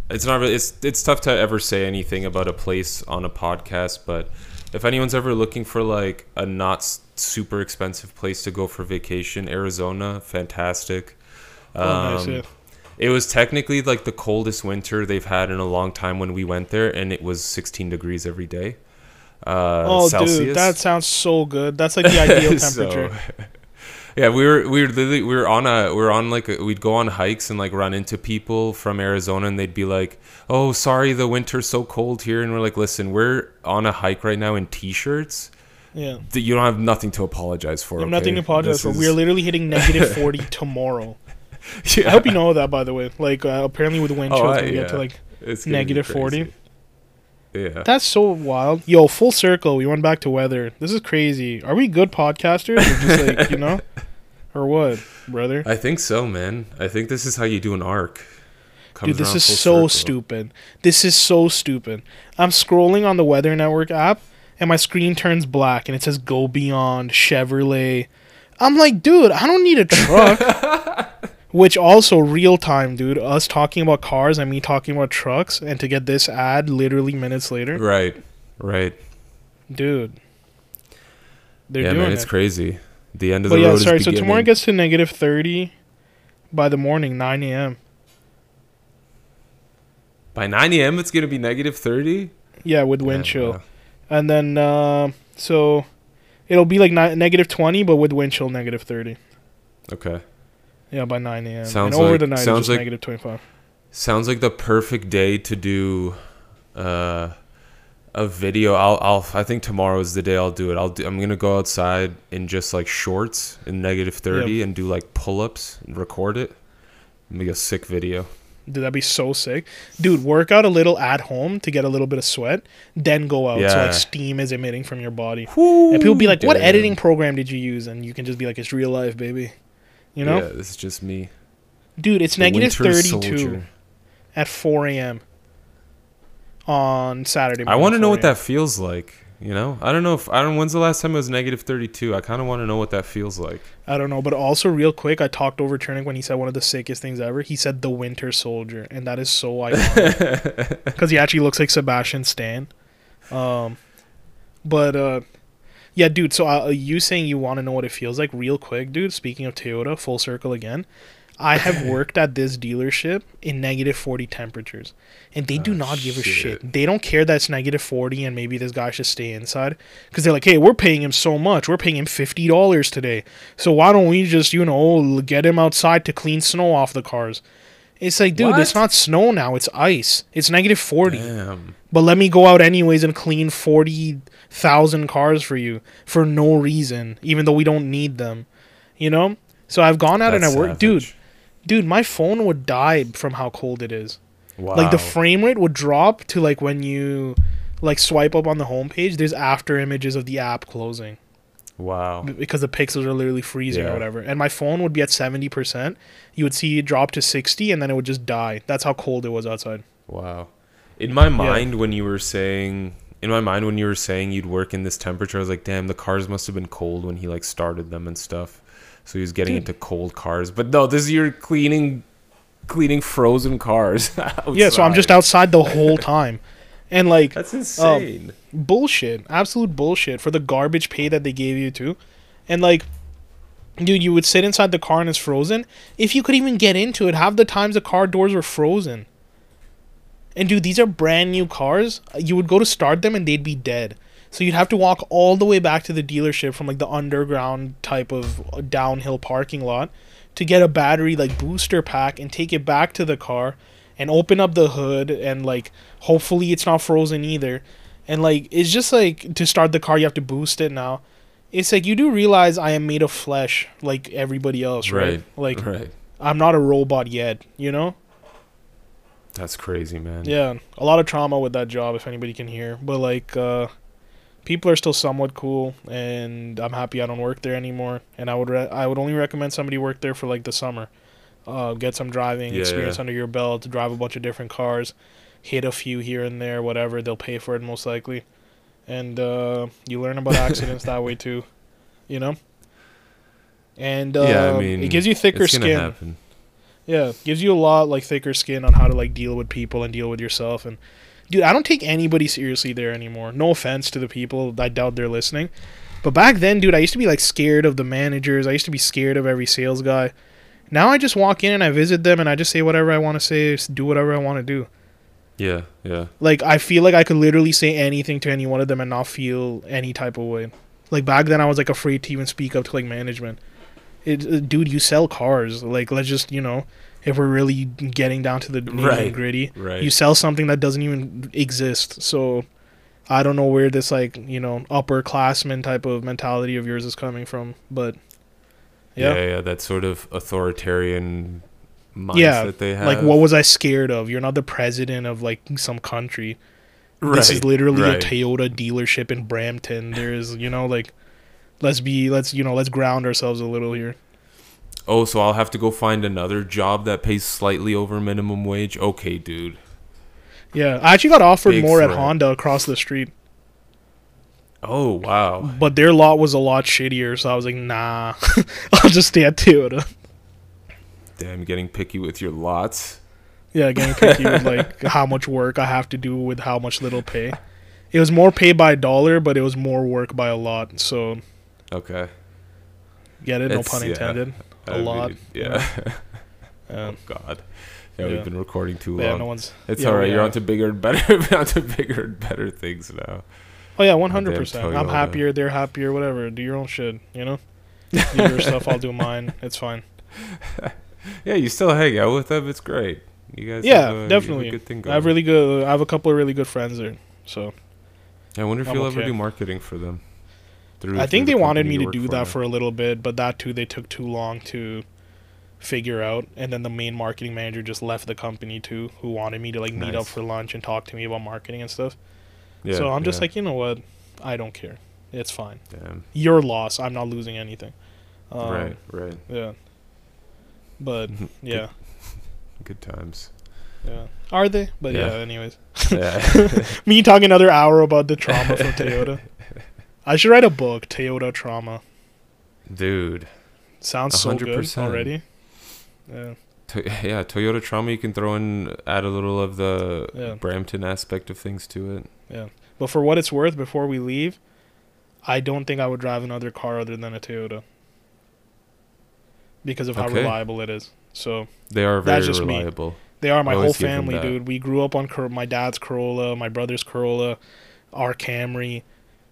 it's not really it's it's tough to ever say anything about a place on a podcast, but if anyone's ever looking for like a not super expensive place to go for vacation, Arizona, fantastic. Oh, nice, Um, yeah. It was technically like the coldest winter they've had in a long time when we went there, and it was 16 degrees every day. Uh, Oh, Celsius. dude, that sounds so good. That's like the ideal So, temperature. yeah, we were we were literally we were on a we were on like a, we'd go on hikes and like run into people from Arizona and they'd be like, "Oh, sorry, the winter's so cold here," and we're like, "Listen, we're on a hike right now in t-shirts. yeah. That You don't have nothing to apologize for. You have nothing to apologize This for. is- We are literally hitting negative 40 tomorrow. yeah. I hope you know that, by the way. Like, uh, apparently with wind Oh, I- we get to like It's negative 40. Yeah. That's so wild. Yo, full circle. We went back to weather. This is crazy. Are we good podcasters? Or just like, you know? Or what, brother? I think so, man. I think this is how you do an arc. Comes Dude, this is so circle. stupid. This is so stupid. I'm scrolling on the Weather Network app and my screen turns black and it says go beyond Chevrolet. I'm like, dude, I don't need a truck. Which also real time, dude. Us talking about cars and me talking about trucks and to get this ad literally minutes later. Right. Right. Dude. They're yeah, doing man, it. it's crazy. The end of But the yeah, road sorry. So beginning. tomorrow gets to negative thirty by the morning, nine a.m. By 9 a.m., it's gonna be negative 30. Yeah, with wind Yeah, chill, wow. and then uh, so it'll be like ni- negative twenty, but with wind chill negative thirty. Okay. Yeah, by nine a.m. Sounds and over like- the night, sounds it's like- negative twenty-five. Sounds like the perfect day to do uh, a video. I'll, I'll, I think tomorrow is the day I'll do it. I'll do, I'm gonna go outside in just like shorts in negative 30 and do like pull-ups and record it. Make a sick video. Dude, that'd be so sick. Dude, work out a little at home to get a little bit of sweat, then go out so like steam is emitting from your body. And people be like, "What Damn. editing program did you use?" And you can just be like, "It's real life, baby." You know, Yeah, this is just me. dude, it's The thirty-two soldier. at four a.m. on Saturday. Morning. I want to know what that feels like. You know, I don't know if I don't. When's the last time it was negative 32? I kind of want to know what that feels like. I don't know, but also real quick, I talked over Chernick when he said one of the sickest things ever. He said the Winter Soldier, and that is so iconic because he actually looks like Sebastian Stan. Um, but uh, yeah, dude. So uh, you saying you want to know what it feels like, real quick, dude. Speaking of Toyota, full circle again. I have worked at this dealership in negative 40 temperatures, and they do Oh, not give a shit. shit. They don't care that it's negative 40 and maybe this guy should stay inside because they're like, hey, we're paying him so much. We're paying him $50 today. So why don't we just, you know, get him outside to clean snow off the cars? It's like, dude, it's not snow now. It's ice. It's negative 40. Damn. But let me go out anyways and clean 40,000 cars for you for no reason, even though we don't need them. You know? So I've gone out and I That's work. Dude, dude, my phone would die from how cold it is. Wow. Like the frame rate would drop to like when you like swipe up on the homepage, there's after images of the app closing Wow. because the pixels are literally freezing Yeah. or whatever. And my phone would be at 70%. You would see it drop to 60 and then it would just die. That's how cold it was outside. Wow. In my mind, when you were saying, in my mind, when you were saying you'd work in this temperature, I was like, damn, the cars must have been cold when he like started them and stuff. So he was getting Dude. into cold cars. But no, this is you're cleaning, cleaning frozen cars. Yeah, so I'm just outside. outside the whole time. And like That's um, insane. bullshit, absolute bullshit for the garbage pay that they gave you too. And like dude, you would sit inside the car and it's frozen. If you could even get into it, half the times the car doors were frozen. And dude, these are brand new cars. You would go to start them and they'd be dead. So you'd have to walk all the way back to the dealership from like the underground type of uh, downhill parking lot to get a battery like booster pack and take it back to the car and open up the hood and like hopefully it's not frozen either. And like it's just like to start the car you have to boost it now. It's like you do realize I am made of flesh like everybody else, right? Right. Like right. I'm not a robot yet, you know? That's crazy, man. Yeah, a lot of trauma with that job, if anybody can hear. But like, uh, people are still somewhat cool, and I'm happy I don't work there anymore. And I would re- I would only recommend somebody work there for like the summer, uh, get some driving Yeah, experience yeah. under your belt, drive a bunch of different cars, hit a few here and there, whatever. They'll pay for it most likely, and uh, you learn about accidents that way too, you know. And uh, Yeah, I mean, it gives you thicker skin. happen. Yeah, gives you a lot like thicker skin on how to like deal with people and deal with yourself. And dude, I don't take anybody seriously there anymore. No offense to the people. I doubt they're listening. But back then, dude, I used to be like scared of the managers. I used to be scared of every sales guy. Now I just walk in and I visit them and I just say whatever I want to say, do whatever I want to do. Yeah, yeah. Like I feel like I could literally say anything to any one of them and not feel any type of way. Like back then, I was like afraid to even speak up to like management. It, uh, dude, you sell cars. Like let's just you know, if we're really getting down to the Right. gritty, Right. you sell something that doesn't even exist. So I don't know where this like you know upperclassman type of mentality of yours is coming from, but yeah. yeah. yeah, That sort of authoritarian mindset Yeah, they have. Like what was I scared of? You're not the president of like some country. This is literally right. a Toyota dealership in Brampton. There's, you know, like, let's be, let's, you know, let's ground ourselves a little here. Oh, so I'll have to go find another job that pays slightly over minimum wage. Okay, dude. Yeah, I actually got offered Big more at. Honda across the street, Oh wow. but their lot was a lot shittier. So I was like, nah, I'll just stay at Toyota. Damn, getting picky with your lots. Yeah, getting picky with like how much work I have to do with how much little pay. It was more pay by dollar, but it was more work by a lot. So Okay. get it? No It's- pun yeah. intended. A I lot. mean, yeah. Uh, oh God. Yeah, yeah. we've been recording too long. yeah, no one's. it's yeah, all right. You're on to bigger and better, on to bigger and better things now. Oh yeah, one hundred percent. I'm happier. They're happier. Whatever. Do your own shit. You know. Do your stuff. I'll do mine. It's fine. Yeah, you still hang out with them. It's great. You guys. Yeah, have a, you have definitely. good thing I have really good. I have a couple of really good friends there. So I wonder if I'm you'll ever do marketing for them. Through, I think they the wanted me to do that for a little bit, but that too they took too long to figure out. And then the main marketing manager just left the company too, who wanted me to like meet up for lunch and talk to me about marketing and stuff. Yeah, so I'm just yeah. like, you know what? I don't care. It's fine. Damn. Your loss. I'm not losing anything. Um, right, right. Yeah. But yeah, Good times. yeah. Are they? But yeah. Yeah. anyways, Yeah. me talking another hour about the trauma from Toyota. I should write a book, Toyota Trauma. Dude. Sounds so good 100%. already. Yeah. To- yeah, Toyota Trauma, you can throw in, add a little of the Yeah. Brampton aspect of things to it. Yeah, but for what it's worth, before we leave, I don't think I would drive another car other than a Toyota because of how Okay. reliable it is. So They are very That's just me. reliable. they are my whole always give them family, dude. We grew up on Cor- my dad's Corolla, my brother's Corolla, our Camry.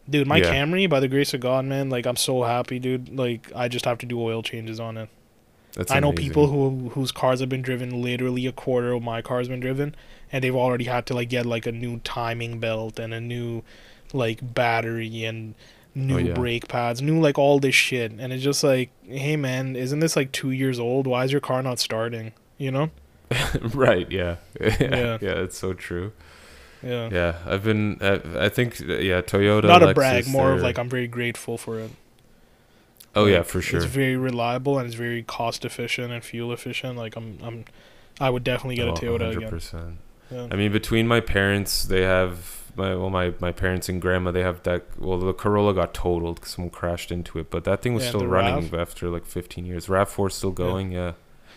Dude, my Yeah. Camry, by the grace of God, man, like I'm so happy, dude. Like I just have to do oil changes on it. That's I know amazing. people who whose cars have been driven literally a quarter of my car's been driven, and they've already had to like get like a new timing belt and a new like battery and oh, new Oh, yeah. brake pads, new like all this shit, and it's just like, hey man, isn't this like two years old? Why is your car not starting? You know? right, yeah. yeah. Yeah. Yeah, it's so true. Yeah. Yeah, I've been. I, I think yeah, Toyota. Not a Lexus, brag, more of like I'm very grateful for it. Oh yeah, for sure. It's very reliable and it's very cost efficient and fuel efficient. Like I'm, I'm, I would definitely get a Oh, Toyota again. 100%. Yeah. I mean, between my parents, they have my well, my my parents and grandma, they have that. Well, the Corolla got totaled because someone crashed into it, but that thing was Yeah, still running RAV? after like 15 years. Rav 4 still going. Yeah.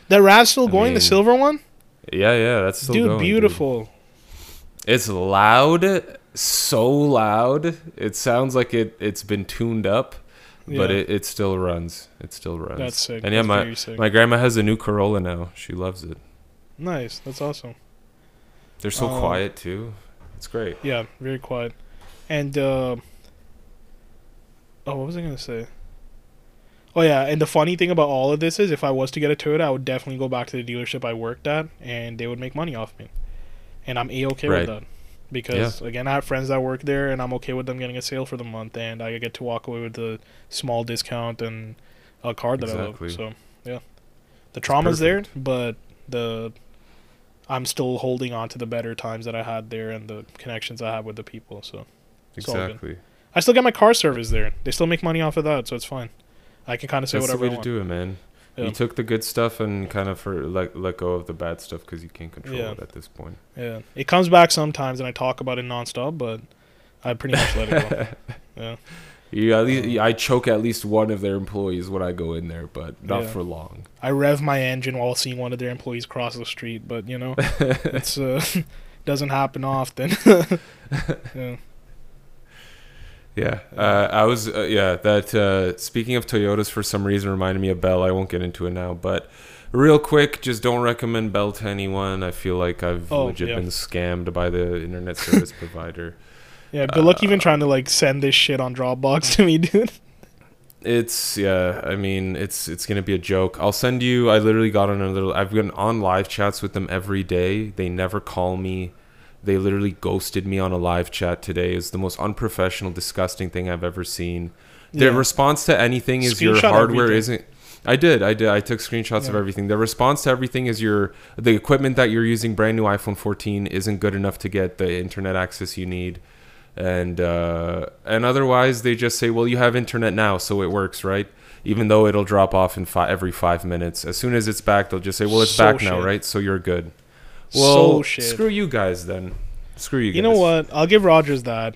That Rav's still I going, the silver one, Yeah, yeah, that's still dude, going. beautiful. It's loud, so loud. It sounds like it it's been tuned up, but it, it still runs. It still runs. That's sick. And yeah, That's my sick. my grandma has a new Corolla now. She loves it. nice. That's awesome. They're so Um, quiet too. It's great. Yeah, very quiet. And uh, oh, what was I gonna say? Oh yeah, and the funny thing about all of this is, if I was to get a Toyota, I would definitely go back to the dealership I worked at, and they would make money off me, and I'm a okay Right. with that. Because again, I have friends that work there, and I'm okay with them getting a sale for the month, and I get to walk away with a small discount and a card that Exactly. I love. So yeah, the trauma's there, but the I'm still holding on to the better times that I had there and the connections I have with the people. So It's all good. Exactly. I still get my car service there. They still make money off of that, so it's fine. I can kind of say That's the whatever way I to do it, man. Yeah. You took the good stuff and kind of for let let go of the bad stuff because you can't control Yeah. it at this point. Yeah, it comes back sometimes, and I talk about it nonstop, but I pretty much let it go. Yeah, You at least, I choke at least one of their employees when I go in there, but not Yeah. for long. I rev my engine while seeing one of their employees cross the street, but you know, it's uh, doesn't happen often. yeah. Yeah, uh, I was. Uh, yeah, that. Uh, speaking of Toyotas, for some reason reminded me of Bell. I won't get into it now, but real quick, just don't recommend Bell to anyone. I feel like I've Oh, legit yeah. been scammed by the internet service provider. Yeah, good luck Uh, even trying to like send this shit on Dropbox to me, dude. It's yeah. I mean, it's it's gonna be a joke. I'll send you. I literally got on a little. I've been on live chats with them every day. They never call me. They literally ghosted me on a live chat today. It's the most unprofessional, disgusting thing I've ever seen. Their Yeah. response to anything is your hardware everything. isn't. I did. I did. I took screenshots of everything. Their response to everything is your the equipment that you're using, brand new iPhone 14, isn't good enough to get the internet access you need, and uh, and otherwise they just say, well, you have internet now, so it works, right? Even though it'll drop off in fi- every five minutes. As soon as it's back, they'll just say, well, it's So back now, right? So you're good. So Well, shit. screw you guys then. Screw you. Guys. You guys. know what? I'll give Rogers that.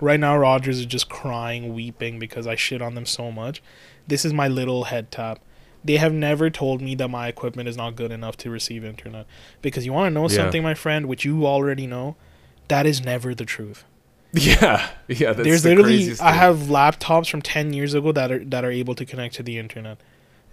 Right now, Rogers is just crying, weeping because I shit on them so much. This is my little head tap. They have never told me that my equipment is not good enough to receive internet. Because you want to know Yeah. something, my friend, which you already know? That is never the truth. Yeah, yeah. That's There's the literally, I have laptops from 10 years ago that are that are able to connect to the internet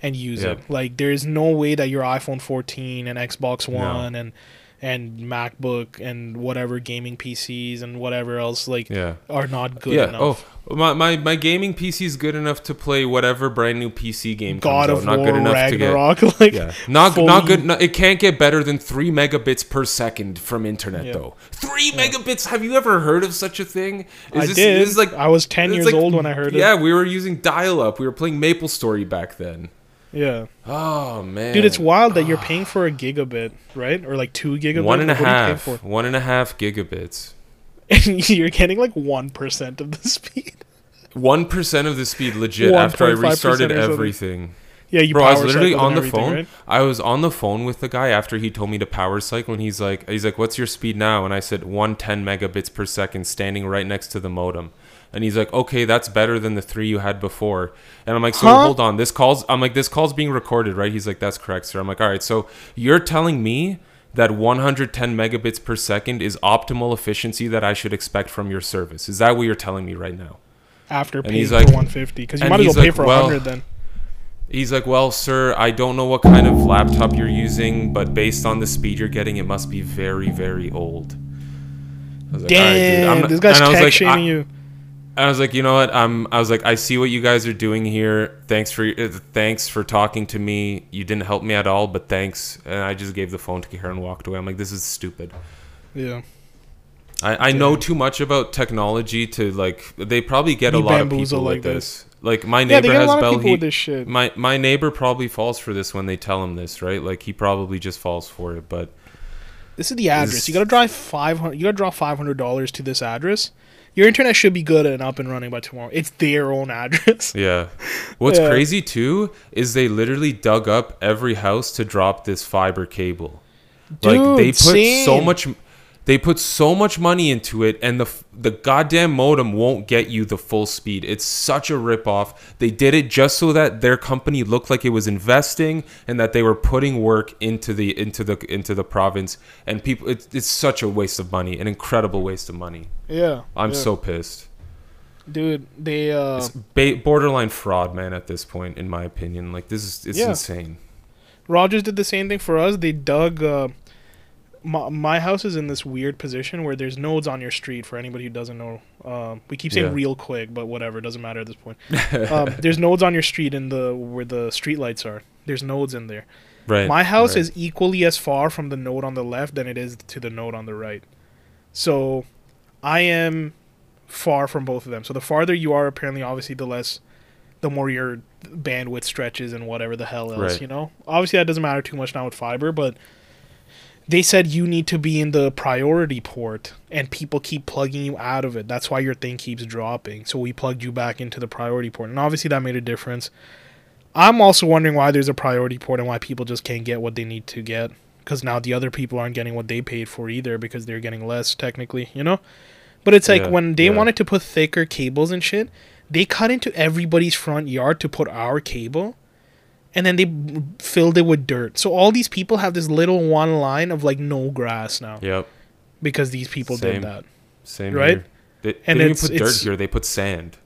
and use Yeah. it. Like, there's no way that your iPhone 14 and Xbox No. One and and MacBook and whatever gaming PCs and whatever else like Yeah. are not good yeah. enough. Oh, my, my my gaming PC is good enough to play whatever brand new PC game God comes of out. Not War, good enough to get. Ragnarok, like Yeah, not fully- not good. Not, it can't get better than three megabits per second from internet, Yeah. though. Three megabits. Have you ever heard of such a thing? I this, did. This is like I was 10 years like- old when I heard it. Yeah, we were using dial-up. We were playing Maple Story back then. Yeah. Oh man, Dude, it's wild that you're paying for a gigabit, right? Or like 2 gigabits. one and a What are you paying half. One and a half gigabits. And you're getting like 1% of the speed. One percent of the speed, legit. After I restarted everything. Yeah, you Bro, I was literally on the phone. right? I was on the phone with the guy after he told me to power cycle, and he's like, he's like, "What's your speed now?" And I said, "110 megabits per second, standing right next to the modem." And he's like, "Okay, that's better than the three you had before." And I'm like, "So Huh? hold on, this call's." I'm like, "This call's being recorded, right?" He's like, "That's correct, sir." I'm like, "All right, so you're telling me." That 110 megabits per second is optimal efficiency that I should expect from your service. Is that what you're telling me right now? After paying he's for like- 150. Because you might as well pay like, for well, 100 then. He's like, Well, sir, I don't know what kind of laptop you're using, but based on the speed you're getting, it must be very, very old. I was like, "All right, dude, Damn, I'm not-" this guy's tech like, shaming you. I was like, you know what? I'm. I was like, I see what you guys are doing here. Thanks for uh, thanks for talking to me. You didn't help me at all, but thanks. And I just gave the phone to Karen and walked away. I'm like, this is stupid. Yeah. I, I know too much about technology to like. They probably get a lot of people like like this. Like my Yeah, neighbor a has Bell Heat. with this shit. My my neighbor probably falls for this when they tell him this, right? Like he probably just falls for it. But This is the address. This- You gotta drive five hundred. You gotta draw five hundred dollars to this address. Your internet should be good and up and running by tomorrow. It's their own address. Yeah. What's Yeah. crazy too is they literally dug up every house to drop this fiber cable. like they Dude, put so much they put so much money into it and the the goddamn modem won't get you the full speed. It's such a rip off. They did it just so that their company looked like it was investing and that they were putting work into the into the into the province and people it's, it's such a waste of money, an incredible waste of money. Yeah, I'm yeah. so pissed. dude. They uh, It's ba- borderline fraud, man. At this point, in my opinion, like this is it's Yeah. insane. Rogers did the same thing for us. They dug. Uh, my, my house is in this weird position where there's nodes on your street. For anybody who doesn't know, um, we keep saying Yeah. real quick, but whatever, it doesn't matter at this point. um, there's nodes on your street in the where the street lights are. There's nodes in there. Right. My house right. is equally as far from the node on the left than it is to the node on the right. So I am far from both of them. So the farther you are, apparently, obviously, the less, the more your bandwidth stretches and whatever the hell else, Right. you know? Obviously, that doesn't matter too much now with fiber, but they said you need to be in the priority port and people keep plugging you out of it. That's why your thing keeps dropping. So we plugged you back into the priority port. And obviously, that made a difference. I'm also wondering why there's a priority port and why people just can't get what they need to get. Because now the other people aren't getting what they paid for either because they're getting less technically, you know? But it's like Yeah, when they yeah. wanted to put thicker cables and shit, they cut into everybody's front yard to put our cable and then they filled it with dirt. So all these people have this little one line of like no grass now Yep. because these people Same. did that. Same Right? here. They, they And didn't it's- put it's- dirt here. They put sand.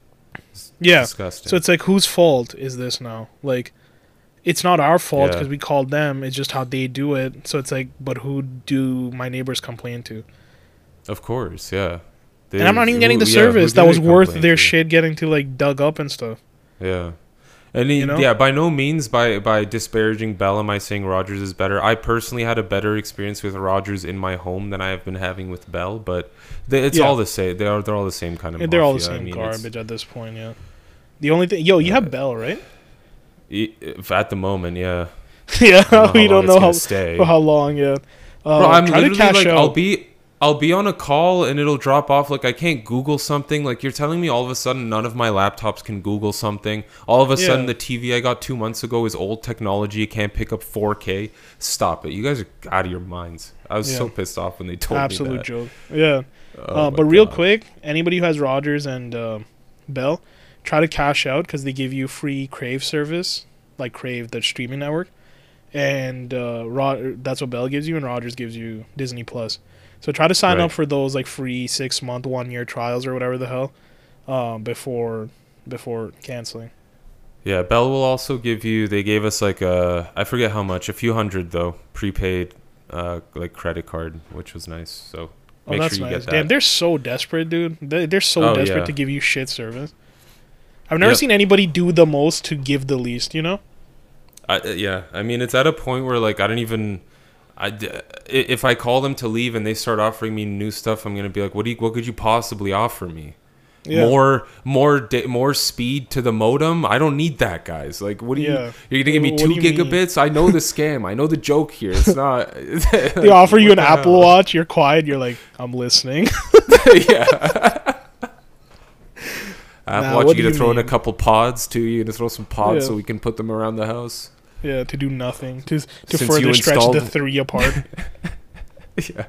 Yeah. Disgusting. So it's like whose fault is this now? Like it's not our fault Yeah. because we called them. It's just how they do it. So it's like, but who do my neighbors complain to? of course, yeah. They, and I'm not even who- getting the yeah, service that was worth their to? shit getting to like dug up and stuff. Yeah. And You know? yeah, by no means by by disparaging Bell am I saying Rogers is better. I personally had a better experience with Rogers in my home than I have been having with Bell, but they, it's Yeah. all the same. They are they're all the same kind of. And they're all the mafia. I same mean, garbage at this point. Yeah. The only thing, yo, you have Bell, right? at the moment, yeah. yeah, don't we don't know how stay. for how long. Yeah. Uh, Bro, I'm try to cash like, out. I'll be, I'll be on a call and it'll drop off. Like I can't Google something. Like you're telling me all of a sudden none of my laptops can Google something. All of a Yeah. sudden the TV I got two months ago is old technology. It can't pick up 4K. Stop it! You guys are out of your minds. I was Yeah. so pissed off when they told me Absolute that. joke. Yeah. Oh uh, but real God. quick, anybody who has Rogers and uh, Bell, try to cash out because they give you free Crave service, like Crave, the streaming network, and uh, that's what Bell gives you, and Rogers gives you Disney Plus. So try to sign Right. up for those like free six month, one year trials or whatever the hell, um, before before canceling. Yeah, Bell will also give you. They gave us like a I forget how much, a few hundred though, prepaid, uh, like credit card, which was nice. So Oh, make that's sure you nice. get that. Damn, they're so desperate, dude. They, they're so Oh, desperate yeah. to give you shit service. I've never Yep. seen anybody do the most to give the least. You know? I, uh, yeah, I mean, it's at a point where like I don't even. I, if I call them to leave and they start offering me new stuff, I'm gonna be like, "What do you, What could you possibly offer me? Yeah. More, more, da- more speed to the modem? I don't need that, guys. Like, what do you? Yeah. You're gonna give me two you mean? gigabits? I know the scam. I know the joke here. It's not. they offer you an Apple Watch, you're quiet, you're like, I'm listening. yeah. Apple Nah, Watch, you gonna you throw in a couple pods too. You gonna throw some pods Yeah. so we can put them around the house. Yeah, to do nothing. To to Since you further stretch the three apart. yeah.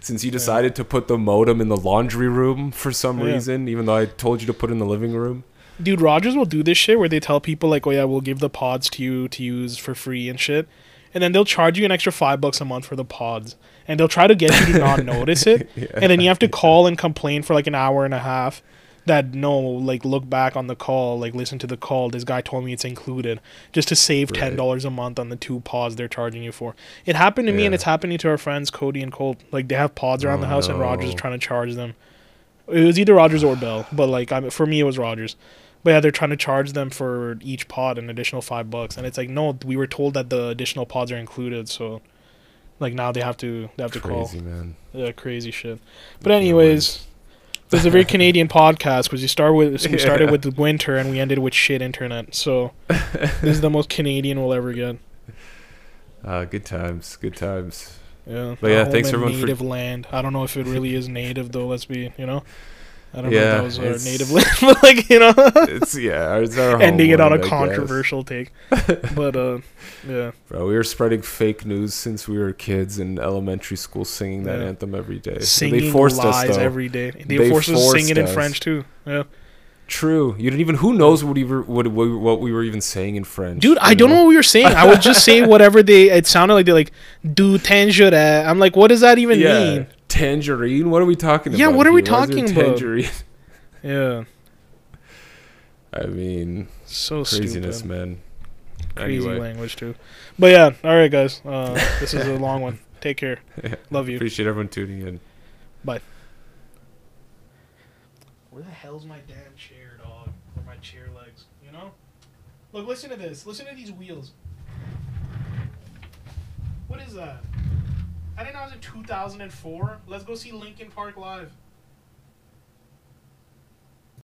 Since you decided to put the modem in the laundry room for some Yeah. reason, even though I told you to put it in the living room. Dude, Rogers will do this shit where they tell people like, Oh yeah, we'll give the pods to you to use for free and shit. And then they'll charge you an extra five bucks a month for the pods. And they'll try to get you to not notice it. And then you have to call and complain for like an hour and a half that no, like look back on the call, like listen to the call. This guy told me it's included just to save ten dollars a month on the two pods they're charging you for. It happened to me and it's happening to our friends Cody and Colt. Like they have pods around Oh, the house and Rogers is trying to charge them. It was either Rogers or Bell, but like I for me it was Rogers. But yeah, they're trying to charge them for each pod an additional five bucks, and it's like no, we were told that the additional pods are included, so like now they have to they have to call. Crazy man. Yeah, crazy shit. But anyways, this is a very Canadian podcast because we start with so we started Yeah. with the winter and we ended with shit internet. So this is the most Canadian we'll ever get. Uh, good times. Good times. Yeah. But yeah, thanks everyone for- native land. I don't know if it really is native though. Let's be, you know. I don't Yeah, know if that was our native land, but like you know, It's yeah, it's our ending it on a I guess. controversial take. But uh, yeah, Bro, we were spreading fake news since we were kids in elementary school, singing that Yeah. anthem every day. singing they forced lies us though. every day. They, They forced us to forced sing it in. French too. Yeah, True. You didn't even. Who knows what we were what, we- what we were even saying in French? dude, I you don't know what we were saying. I would just say whatever they. It sounded like they like do tangerine. I'm like, what does that even yeah. mean? Tangerine. What are we talking Yeah, about? Yeah, what are we here? Why is there talking about? Tangerine. Yeah, I mean, so craziness, stupid. man. Crazy Anyway, language too. But yeah, all right, guys. Uh, this is a long one. Take care. Yeah. Love you. appreciate everyone tuning in. Bye. Where the hell's my damn chair, dog? Or my chair legs? You know? Look, listen to this. Listen to these wheels. What is that? I know it was in 2004. Let's go see Linkin Park live.